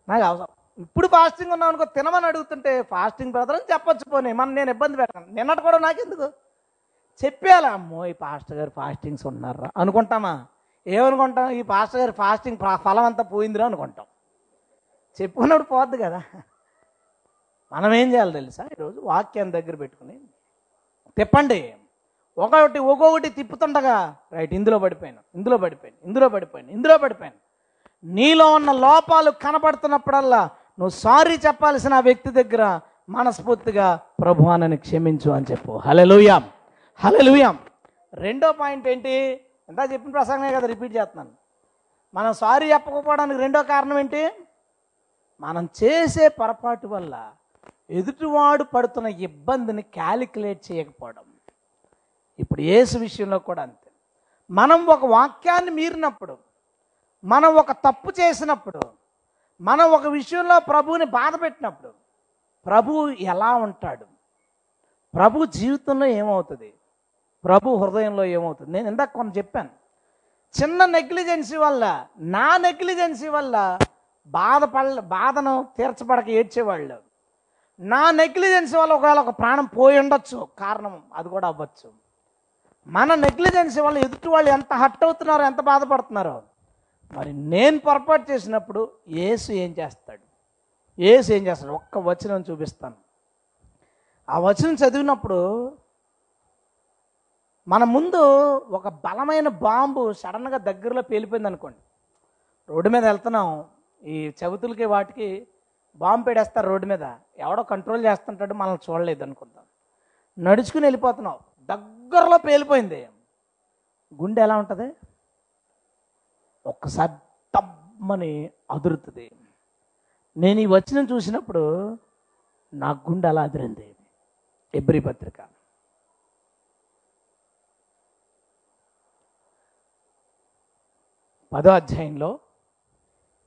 నాకు అవసరం. ఇప్పుడు ఫాస్టింగ్ ఉన్నాం అనుకో తినమని అడుగుతుంటే ఫాస్టింగ్ బ్రదర్ అని చెప్పొచ్చు పోనీ. మనం నేను ఇబ్బంది పెట్టాను. నిన్నటి కూడా నాకెందుకు? చెప్పేలా అమ్మో ఈ పాస్టర్ గారు ఫాస్టింగ్స్ ఉన్నారా అనుకుంటామా? ఏమనుకుంటాం? ఈ పాస్టర్ గారు ఫాస్టింగ్ ఫలం అంతా పోయిందిరా అనుకుంటాం. చెప్పుకున్నప్పుడు పోద్ది కదా. మనం ఏం చేయాలి తెలుసా? ఈరోజు వాక్యాన్ని దగ్గర పెట్టుకుని తిప్పండి. ఒకటి ఒక్కొక్కటి తిప్పుతుండగా రైట్ ఇందులో పడిపోయాను ఇందులో పడిపోయాను ఇందులో పడిపోయాను ఇందులో పడిపోయాను. నీలో ఉన్న లోపాలు కనపడుతున్నప్పుడల్లా నువ్వు సారీ చెప్పాల్సిన ఆ వ్యక్తి దగ్గర మనస్ఫూర్తిగా ప్రభు క్షమించు అని చెప్పు. హలో హలలుయాం రెండో పాయింట్ ఏంటి? ఎంత చెప్పిన ప్రసంగమే కదా రిపీట్ చేస్తున్నాను. మనం సారీ చెప్పకపోవడానికి రెండో కారణం ఏంటి? మనం చేసే పొరపాటు వల్ల ఎదుటివాడు పడుతున్న ఇబ్బందిని క్యాలిక్యులేట్ చేయకపోవడం. ఇప్పుడు ఏసు విషయంలో కూడా అంతే. మనం ఒక వాక్యాన్ని మీరినప్పుడు మనం ఒక తప్పు చేసినప్పుడు మనం ఒక విషయంలో ప్రభువుని బాధ పెట్టినప్పుడు ప్రభువు ఎలా ఉంటాడు? ప్రభు జీవితంలో ఏమవుతుంది? ప్రభు హృదయంలో ఏమవుతుంది? నేను ఇందాక కొంత చెప్పాను. చిన్న నెగ్లిజెన్సీ వల్ల నా నెగ్లిజెన్సీ వల్ల బాధపడ బాధను తీర్చబడక ఏడ్చేవాళ్ళు. నా నెగ్లిజెన్సీ వల్ల ఒకవేళ ఒక ప్రాణం పోయి ఉండొచ్చు కారణం అది కూడా అవ్వచ్చు. మన నెగ్లిజెన్సీ వల్ల ఎదుటి వాళ్ళు ఎంత హట్ అవుతున్నారో ఎంత బాధపడుతున్నారో మరి నేను పొరపాటు చేసినప్పుడు ఏసు ఏం చేస్తాడు? ఏసు ఏం చేస్తాడు? ఒక్క వచనం చూపిస్తాను. ఆ వచనం చదివినప్పుడు మన ముందు ఒక బలమైన బాంబు సడన్గా దగ్గరలో పేలిపోయింది అనుకోండి. రోడ్డు మీద వెళ్తున్నాం ఈ చవితులకి వాటికి బాంబు పెడేస్తారు రోడ్డు మీద. ఎవడో కంట్రోల్ చేస్తుంటాడు మనల్ని చూడలేదు అనుకుందాం నడుచుకుని వెళ్ళిపోతున్నావు దగ్గరలో పేలిపోయింది. గుండె ఎలా ఉంటుంది? ఒక్కసారి తమ్మని అదురుతుంది. నేను ఈ వచ్చిన చూసినప్పుడు నా గుండె అలా అదిరింది. ఎబ్రి పత్రిక. పదో అధ్యాయంలో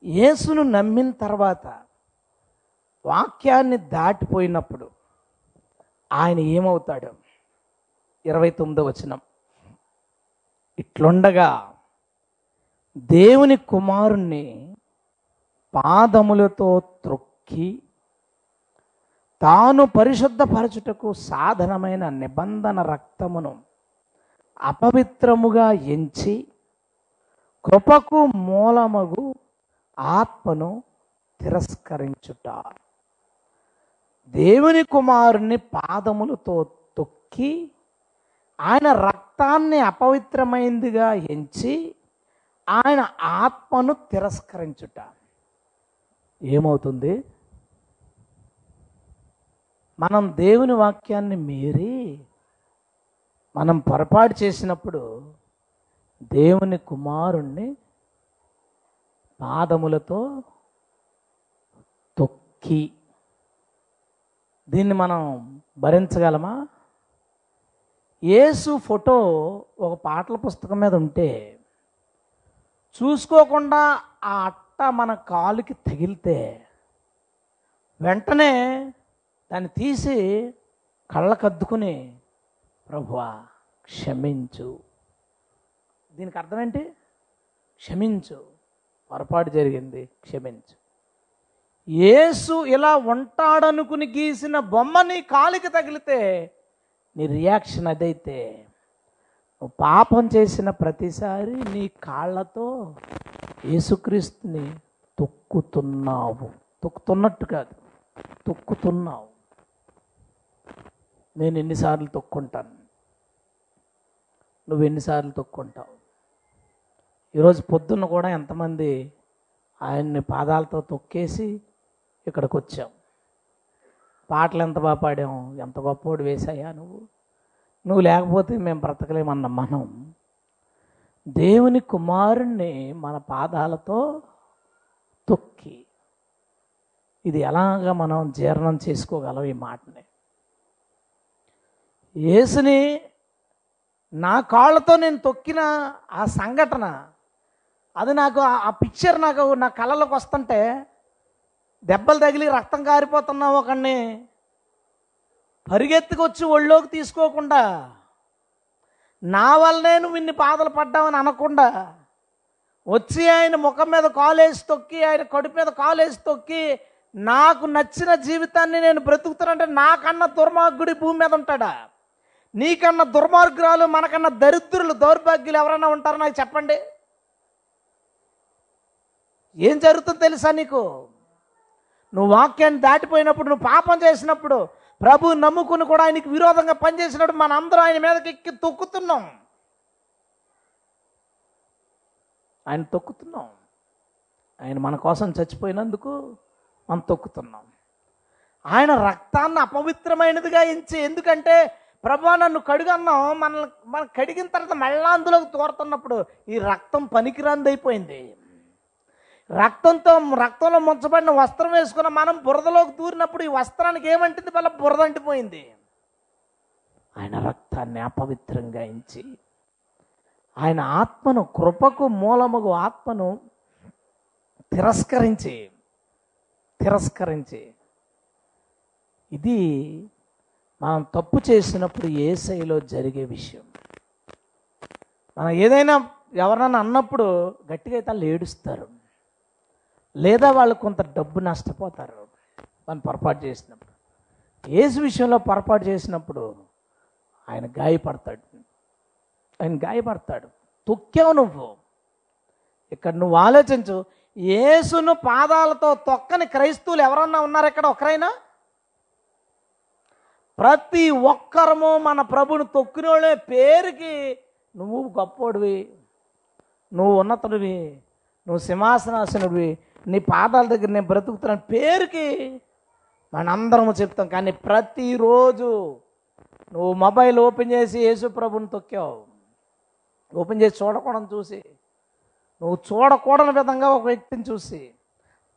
యేసును నమ్మిన తర్వాత వాక్యాన్ని దాటిపోయినప్పుడు ఆయన ఏమవుతాడు? ఇరవై తొమ్మిదో వచనం. ఇట్లుండగా దేవుని కుమారుణ్ణి పాదములతో త్రొక్కి తాను పరిశుద్ధపరచుటకు సాధనమైన నిబంధన రక్తమును అపవిత్రముగా ఎంచి కృపకు మూలమగు ఆత్మను తిరస్కరించుట. దేవుని కుమారుని పాదములతో తొక్కి ఆయన రక్తాన్ని అపవిత్రమైందిగా ఎంచి ఆయన ఆత్మను తిరస్కరించుట. ఏమవుతుంది? మనం దేవుని వాక్యాన్ని మీరి మనం పొరపాటు చేసినప్పుడు దేవుని కుమారుణ్ణి పాదములతో తొక్కి. దీన్ని మనం భరించగలమా? యేసు ఫోటో ఒక పాటల పుస్తకం మీద ఉంటే చూసుకోకుండా ఆ అట్ట మన కాలుకి తగిలితే వెంటనే దాన్ని తీసి కళ్ళకద్దుకుని ప్రభువా క్షమించు. దీనికి అర్థం ఏంటి క్షమించు. పొరపాటు జరిగింది. క్షమించు. యేసు ఇలా ఉంటాడనుకుని గీసిన బొమ్మ నీ కాలికి తగిలితే నీ రియాక్షన్ అదైతే నువ్వు పాపం చేసిన ప్రతిసారి నీ కాళ్ళతో యేసుక్రీస్తుని తొక్కుతున్నావు. తొక్కుతున్నట్టు కాదు. తొక్కుతున్నావు. నేను ఎన్నిసార్లు తొక్కుంటాను? నువ్వు ఎన్నిసార్లు తొక్కుంటావు? ఈరోజు పొద్దున్న కూడా ఎంతమంది ఆయన్ని పాదాలతో తొక్కేసి ఇక్కడికి వచ్చాం పాటలు ఎంత బాగా పాడాము ఎంత గొప్పోడు వేసాయా నువ్వు? నువ్వు లేకపోతే మేము బ్రతకలేమన్న మనం. దేవుని కుమారుణ్ణి మన పాదాలతో తొక్కి. ఇది ఎలాగ మనం జీర్ణం చేసుకోగలం ఈ మాటని? యేసుని నా కాళ్ళతో నేను తొక్కిన ఆ సంఘటన అది నాకు ఆ- పిక్చర్ నాకు నా కళ్ళలోకి వస్తుంటే దెబ్బలు తగిలి రక్తం కారిపోతున్నా ఒకడిని పరిగెత్తుకొచ్చి ఒళ్ళోకి తీసుకోకుండా నా వల్లనే నువ్వు ఇన్ని బాధలు పడ్డావని అనకుండా వచ్చి ఆయన ముఖం మీద కాలేసి తొక్కి ఆయన కడుపు మీద కాలేసి తొక్కి నాకు నచ్చిన జీవితాన్ని నేను బ్రతుకుతానంటే నాకన్నా దుర్మార్గుడి భూమి మీద ఉంటాడా? నీకన్నా దుర్మార్గురాలు మనకన్నా దరిద్రులు దౌర్భాగ్యులు ఎవరైనా ఉంటారో నాకు చెప్పండి? ఏం జరుగుతుందో తెలుసా నీకు? నువ్వు వాక్యాన్ని దాటిపోయినప్పుడు నువ్వు పాపం చేసినప్పుడు ప్రభు నమ్ముకుని కూడా ఆయనకి విరోధంగా పనిచేసినప్పుడు మన అందరం ఆయన మీదకి ఎక్కి తొక్కుతున్నాం. ఆయన తొక్కుతున్నాం. ఆయన మన కోసం చచ్చిపోయినందుకు మనం తొక్కుతున్నాం. ఆయన రక్తాన్ని అపవిత్రమైనదిగా ఎంచి ఎందుకంటే ప్రభా నన్ను కడుగన్నాం మనల్ని మనం కడిగిన తర్వాత మళ్ళా అందులోకి తోరుతున్నప్పుడు ఈ రక్తం పనికిరాందైపోయింది అయిపోయింది రక్తంతో రక్తంలో ముంచబడిన వస్త్రం వేసుకున్న మనం బురదలోకి దూరినప్పుడు ఈ వస్త్రానికి ఏమంటుంది? వల్ల బురద అంటిపోయింది. ఆయన రక్తాన్ని అపవిత్రంగా ఎంచి ఆయన ఆత్మను కృపకు మూలముగు ఆత్మను తిరస్కరించి తిరస్కరించి ఇది మనం తప్పు చేసినప్పుడు ఏ శైలో జరిగే విషయం. మనం ఏదైనా ఎవరన్నా అన్నప్పుడు గట్టిగా అయితే వాళ్ళు ఏడుస్తారు. లేదా వాళ్ళు కొంత డబ్బు నష్టపోతారు. మనం పొరపాటు చేసినప్పుడు. ఏసు విషయంలో పొరపాటు చేసినప్పుడు ఆయన గాయపడతాడు. ఆయన గాయపడతాడు. తొక్కావు నువ్వు. ఇక్కడ నువ్వు ఆలోచించు. యేసును పాదాలతో తొక్కని క్రైస్తవులు ఎవరన్నా ఉన్నారు ఇక్కడ ఒకరైనా? ప్రతి ఒక్కరము మన ప్రభుని తొక్కినోళ్ళే పేరుకి నువ్వు గొప్పోడివి. నువ్వు ఉన్నతుడివి. నువ్వు సింహాసనాసనుడివి. నీ పాదాల దగ్గర నేను బ్రతుకుతున్నాను పేరుకి మనందరము చెప్తాం కానీ ప్రతిరోజు నువ్వు మొబైల్ ఓపెన్ చేసి యేసు ప్రభుని తొక్కావు. ఓపెన్ చేసి చూడకూడని చూసి నువ్వు చూడకూడని విధంగా ఒక వ్యక్తిని చూసి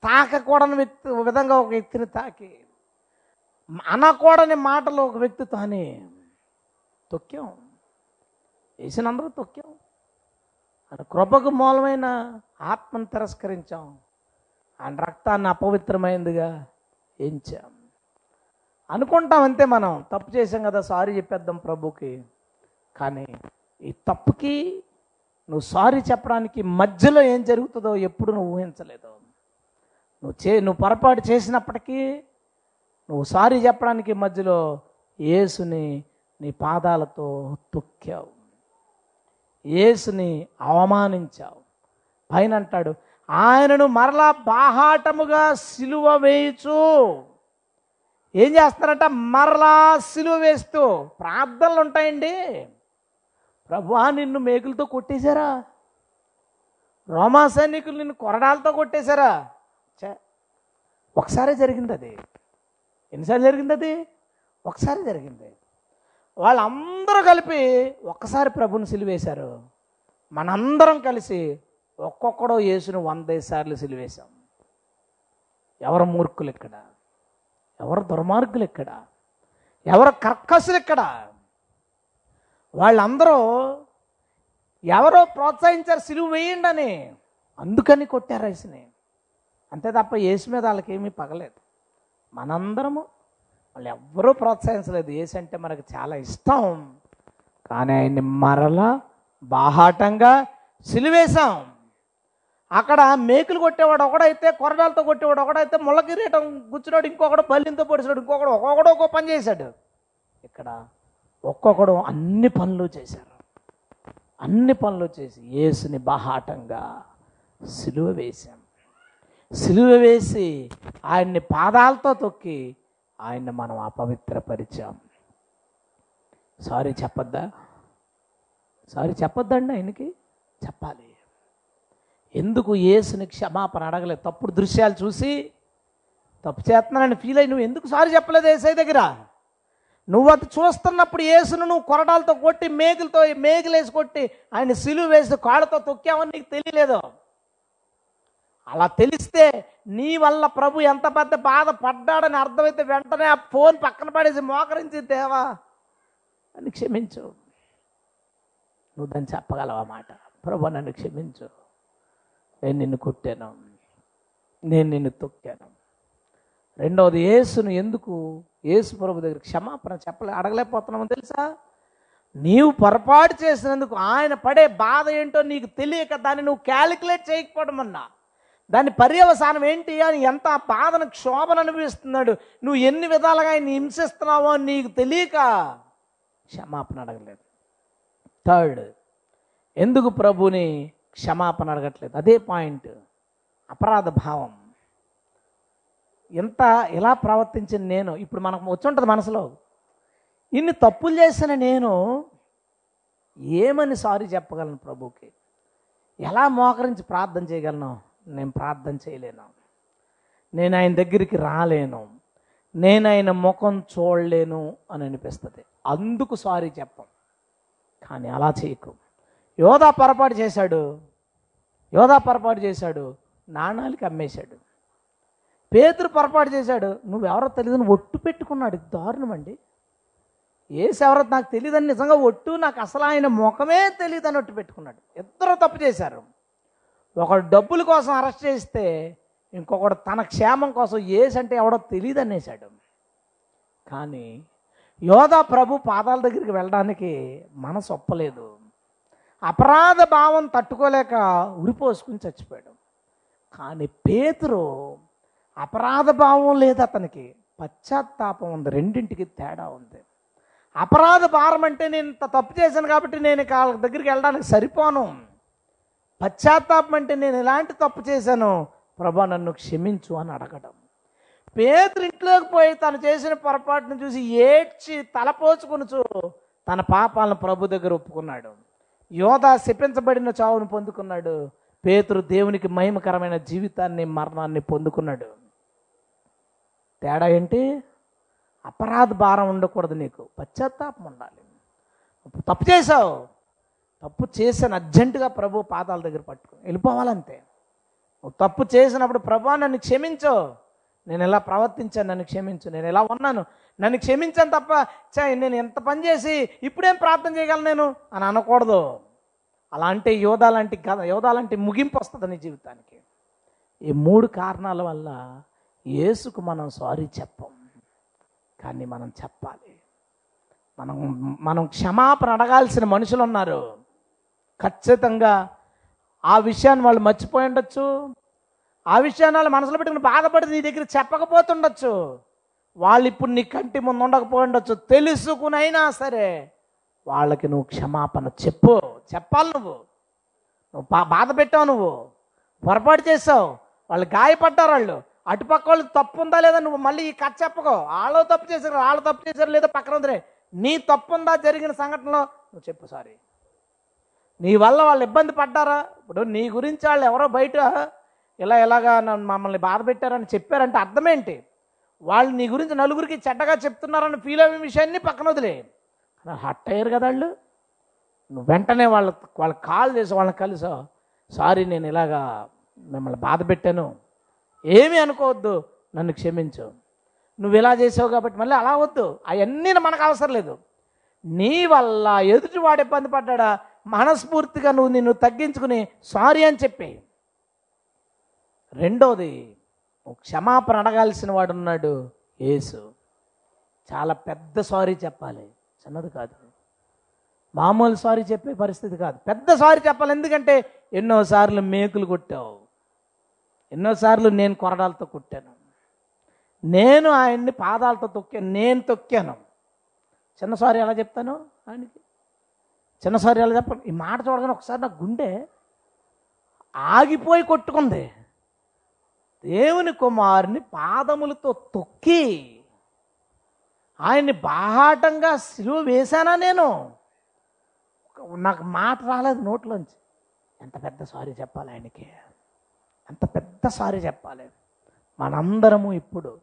తాకకూడని వ్యక్తి విధంగా ఒక వ్యక్తిని తాకి అనకూడని మాటలు ఒక వ్యక్తితో అని తొక్కాం. వేసినందరూ తొక్కాం. ఆయన కృపకు మూలమైన ఆత్మను తిరస్కరించాం. ఆయన రక్తాన్ని అపవిత్రమైందిగా ఎంచాం. అనుకుంటాం అంతే మనం తప్పు చేసాం కదా సారీ చెప్పేద్దాం ప్రభుకి. కానీ ఈ తప్పుకి నువ్వు సారీ చెప్పడానికి మధ్యలో ఏం జరుగుతుందో ఎప్పుడు నువ్వు ఊహించలేదు. నువ్వు చే నువ్వు పొరపాటు చేసినప్పటికీ నువ్వు సారీ చెప్పడానికి మధ్యలో యేసుని నీ పాదాలతో తొక్కావు. యేసుని అవమానించావు. పైన అంటాడు ఆయనను మరలా బాహాటముగా సిలువ వేయచు. ఏం చేస్తారంట? మరలా సిలువ వేస్తూ. ప్రార్థనలు ఉంటాయండి ప్రభువా నిన్ను మేకులతో కొట్టేశారా? రోమా సైనికులు నిన్ను కొరడాలతో కొట్టేశారా? ఒకసారే ఒకసారి జరిగింది అది ఎన్నిసార్లు జరిగింది అది ఒకసారి జరిగింది. వాళ్ళందరూ కలిపి ఒక్కసారి ప్రభుని సిలివేశారు. మనందరం కలిసి ఒక్కొక్కడో యేసును వంద సార్లు సిలివేశాం. ఎవరు మూర్ఖులు ఇక్కడ ఎవరు దుర్మార్గులు ఇక్కడ ఎవరు కర్కసులు ఇక్కడ వాళ్ళందరూ ఎవరో ప్రోత్సహించారు సిలువ వేయండి అని అందుకని కొట్టారు యేసుని. అంతే తప్ప యేసు మీద వాళ్ళకేమీ పగలేదు. మనందరము వాళ్ళు ఎవ్వరూ ప్రోత్సహించలేదు. యేసు అంటే మనకు చాలా ఇష్టం. కానీ ఆయన్ని మరలా బాహాటంగా సిలివేశాం. అక్కడ మేకులు కొట్టేవాడు ఒకడైతే కొరడాలతో కొట్టేవాడు ఒకడైతే ముళ్ళ కిరీటం గుచ్చినాడు ఇంకొకడు పల్లింతో పొడిచినాడు ఇంకొకడు ఒక్కొక్కడు ఒక్కో పని చేశాడు. ఇక్కడ ఒక్కొక్కడు అన్ని పనులు చేశారు. అన్ని పనులు చేసి యేసుని బాహాటంగా సిలువ వేశాం. సిలువ వేసి ఆయన్ని పాదాలతో తొక్కి ఆయన్ని మనం అపవిత్రపరిచాం. సారీ చెప్పొద్దా? సారీ చెప్పొద్దండి ఆయనకి? చెప్పాలి. ఎందుకు ఏసుని క్షమాపణ అడగలేదు? తప్పుడు దృశ్యాలు చూసి తప్పు చేస్తున్నానని ఫీల్ అయ్యి నువ్వు ఎందుకు సారీ చెప్పలేదు ఏసై దగ్గర? నువ్వు అది చూస్తున్నప్పుడు ఏసును నువ్వు కొరడాలతో కొట్టి మేకులతో మేకులేసి కొట్టి ఆయన సిలువ వేసి కాళ్ళతో తొక్కావని నీకు తెలియలేదు. అలా తెలిస్తే నీ వల్ల ప్రభు ఎంత పెద్ద బాధ పడ్డాడని అర్థమైతే వెంటనే ఆ ఫోన్ పక్కన పడేసి మోకరించి దేవా అని క్షమించు. నువ్వు దాన్ని చెప్పగలవా మాట? ప్రభు నన్ను క్షమించు. నేను నిన్ను కొట్టాను. నేను నిన్ను తొక్కాను. రెండవది యేసును ఎందుకు యేసు ప్రభు దగ్గర క్షమాపణ చెప్పలే అడగలేకపోతున్నామో తెలుసా? నీవు పొరపాటు చేసినందుకు ఆయన పడే బాధ ఏంటో నీకు తెలియక దాన్ని నువ్వు క్యాలిక్యులేట్ చేయకపోవడం అన్నా. దాని పర్యవసానం ఏంటి అని ఎంత బాధను క్షోభను అనుభవిస్తున్నాడు. నువ్వు ఎన్ని విధాలుగా ఆయన హింసిస్తున్నావో అని నీకు తెలియక క్షమాపణ అడగలేదు. థర్డ్ ఎందుకు ప్రభుని క్షమాపణ అడగట్లేదు. అదే పాయింట్. అపరాధ భావం. ఎంత ఎలా ప్రవర్తించిన నేను? ఇప్పుడు మనకు వచ్చుంటుంది మనసులో. ఇన్ని తప్పులు చేసిన నేను ఏమని సారీ చెప్పగలను ప్రభుకి ఎలా మోకరించి ప్రార్థన చేయగలను? నేను ప్రార్థన చేయలేను. నేను ఆయన దగ్గరికి రాలేను. నేను ఆయన ముఖం చూడలేను అని అనిపిస్తుంది. అందుకు సారీ చెప్పం. కానీ అలా చేయకు. యోధా పొరపాటు చేశాడు. యోధా పొరపాటు చేశాడు. నాణాలకి అమ్మేశాడు. పేతురు పొరపాటు చేశాడు. నువ్వెవరో తెలియదని ఒట్టు పెట్టుకున్నాడు. దారుణం అండి. ఏసెవరో ఎవరో నాకు తెలియదని నిజంగా ఒట్టు నాకు అసలు ఆయన ముఖమే తెలియదని ఒట్టు పెట్టుకున్నాడు. ఇద్దరు తప్పు చేశారు. ఒకడు డబ్బుల కోసం అరెస్ట్ చేస్తే ఇంకొకడు తన క్షేమం కోసం ఏసంటే ఎవడో తెలియదు అనేసాడు కానీ యోధా ప్రభు పాదాల దగ్గరికి వెళ్ళడానికి మనసు ఒప్పలేదు. అపరాధ భావం తట్టుకోలేక ఉరిపోసుకుని చచ్చిపోయాడు. కానీ పేతురు అపరాధ భావం లేదు అతనికి. పశ్చాత్తాపం ఉంది. రెండింటికి తేడా ఉంది. అపరాధ భారం అంటే నేను ఇంత తప్పు చేశాను కాబట్టి నేను వాళ్ళ దగ్గరికి వెళ్ళడానికి సరిపోను. పశ్చాత్తాపం అంటే నేను ఎలాంటి తప్పు చేశాను. ప్రభా నన్ను క్షమించు అని అడగడం. పేతురు ఇంట్లోకి పోయి తను చేసిన పొరపాటును చూసి ఏడ్చి తలపోచుకునుచు తన పాపాలను ప్రభు దగ్గర ఒప్పుకున్నాడు. యోధ శపించబడిన చావును పొందుకున్నాడు. పేతురు దేవునికి మహిమకరమైన జీవితాన్ని మరణాన్ని పొందుకున్నాడు. తేడా ఏంటి? అపరాధ భారం ఉండకూడదు నీకు. పశ్చాత్తాపం ఉండాలి. తప్పు చేసావు తప్పు చేశాను. అర్జెంటుగా ప్రభు పాదాల దగ్గర పట్టుకుని వెళ్ళిపోవాలంతే. నువ్వు తప్పు చేసినప్పుడు ప్రభా నన్ను క్షమించు. నేను ఎలా ప్రవర్తించాను నన్ను క్షమించు నేను ఎలా ఉన్నాను? నన్ను క్షమించాను తప్ప చా నేను ఎంత పని చేసి ఇప్పుడేం ప్రార్థన చేయగలను నేను? అని అనకూడదు. అలాంటి యోధా లాంటి కథ యోధా లాంటి ముగింపు వస్తుంది నీ జీవితానికి. ఈ మూడు కారణాల వల్ల యేసుకు మనం సారీ చెప్పం. కానీ మనం చెప్పాలి. మనం మనం క్షమాపణ అడగాల్సిన మనుషులు ఉన్నారు. ఖచ్చితంగా ఆ విషయాన్ని వాళ్ళు మర్చిపోయి ఉండొచ్చు. ఆ విషయాన్ని మనసులో పెట్టుకుని బాధపడి నీ దగ్గర చెప్పకపోతుండొచ్చు. వాళ్ళు ఇప్పుడు నీ కంటి ముందు ఉండకపోయిండొచ్చు. తెలుసుకునైనా సరే వాళ్ళకి నువ్వు క్షమాపణ చెప్పు. చెప్పాలి నువ్వు. నువ్వు బా బాధ పెట్టావు నువ్వు. పొరపాటు చేసావు వాళ్ళు గాయపడ్డారు వాళ్ళు. అటుపక్క వాళ్ళు తప్పు ఉందా లేదా నువ్వు మళ్ళీ ఈ కథ చెప్పకో. వాళ్ళు తప్పు చేశారు వాళ్ళు తప్పు చేశారు లేదా పక్కన ఉందిరే. నీ తప్పు ఉందా జరిగిన సంఘటనలో నువ్వు చెప్పు సారీ. నీ వల్ల వాళ్ళు ఇబ్బంది పడ్డారా? ఇప్పుడు నీ గురించి వాళ్ళు ఎవరో బయట ఇలా ఇలాగా నన్ను మమ్మల్ని బాధ పెట్టారని చెప్పారంటే అర్థమేంటి? వాళ్ళు నీ గురించి నలుగురికి చెడ్డగా చెప్తున్నారని ఫీల్ అయ్యే విషయాన్ని పక్కన వదిలే. హట్ అయ్యారు కదా వాళ్ళు. నువ్వు వెంటనే వాళ్ళ వాళ్ళకి కాల్ చేసి వాళ్ళని కలిసా సారీ నేను ఇలాగా మిమ్మల్ని బాధ పెట్టాను ఏమీ అనుకోవద్దు నన్ను క్షమించు. నువ్వు ఇలా చేసావు కాబట్టి మళ్ళీ అలా వద్దు. అవన్నీ మనకు అవసరం లేదు. నీ వల్ల ఎదుటివాడు ఇబ్బంది పడ్డాడా? మనస్ఫూర్తిగా నువ్వు నిన్ను తగ్గించుకుని సారీ అని చెప్పేయి. రెండోది క్షమాపణ అడగాల్సిన వాడు ఉన్నాడు యేసు. చాలా పెద్ద సారీ చెప్పాలి. చిన్నది కాదు. మామూలు సారీ చెప్పే పరిస్థితి కాదు. పెద్ద సారీ చెప్పాలి ఎందుకంటే ఎన్నోసార్లు మేకులు కొట్టావు. ఎన్నోసార్లు నేను కొరడాలతో కొట్టాను. నేను ఆయన్ని పాదాలతో తొక్కాను. నేను తొక్కాను. చిన్న సారీ ఎలా చెప్తాను ఆయనకి? చిన్న సారీ ఎలా చెప్పాను? ఈ మాట చూడగానే ఒకసారి నా గుండె ఆగిపోయి కొట్టుకుంది. దేవుని కుమారుని పాదములతో తొక్కి ఆయన్ని బాహాటంగా సిలువ వేశానా నేను? నాకు మాట రాలేదు నోట్లోంచి. ఎంత పెద్ద సారీ చెప్పాలి ఆయనకి? ఎంత పెద్ద సారీ చెప్పాలి? మనందరము ఇప్పుడు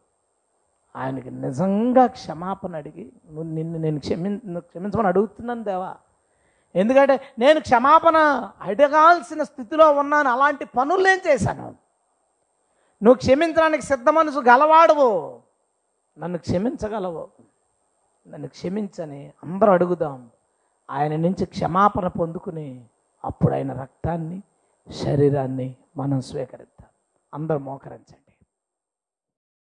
ఆయనకి నిజంగా క్షమాపణ అడిగి నువ్వు నిన్ను నేను క్షమి నువ్వు క్షమించమని అడుగుతున్నాను దేవా. ఎందుకంటే నేను క్షమాపణ అడగాల్సిన స్థితిలో ఉన్నాను. అలాంటి పనులు నేను చేశాను? నువ్వు క్షమించడానికి సిద్ధ మనసు గలవాడవు. నన్ను క్షమించగలవు. నన్ను క్షమించని అందరూ అడుగుదాం. ఆయన నుంచి క్షమాపణ పొందుకుని అప్పుడు ఆయన రక్తాన్ని శరీరాన్ని మనం స్వీకరిద్దాం. అందరూ మోకరించండి.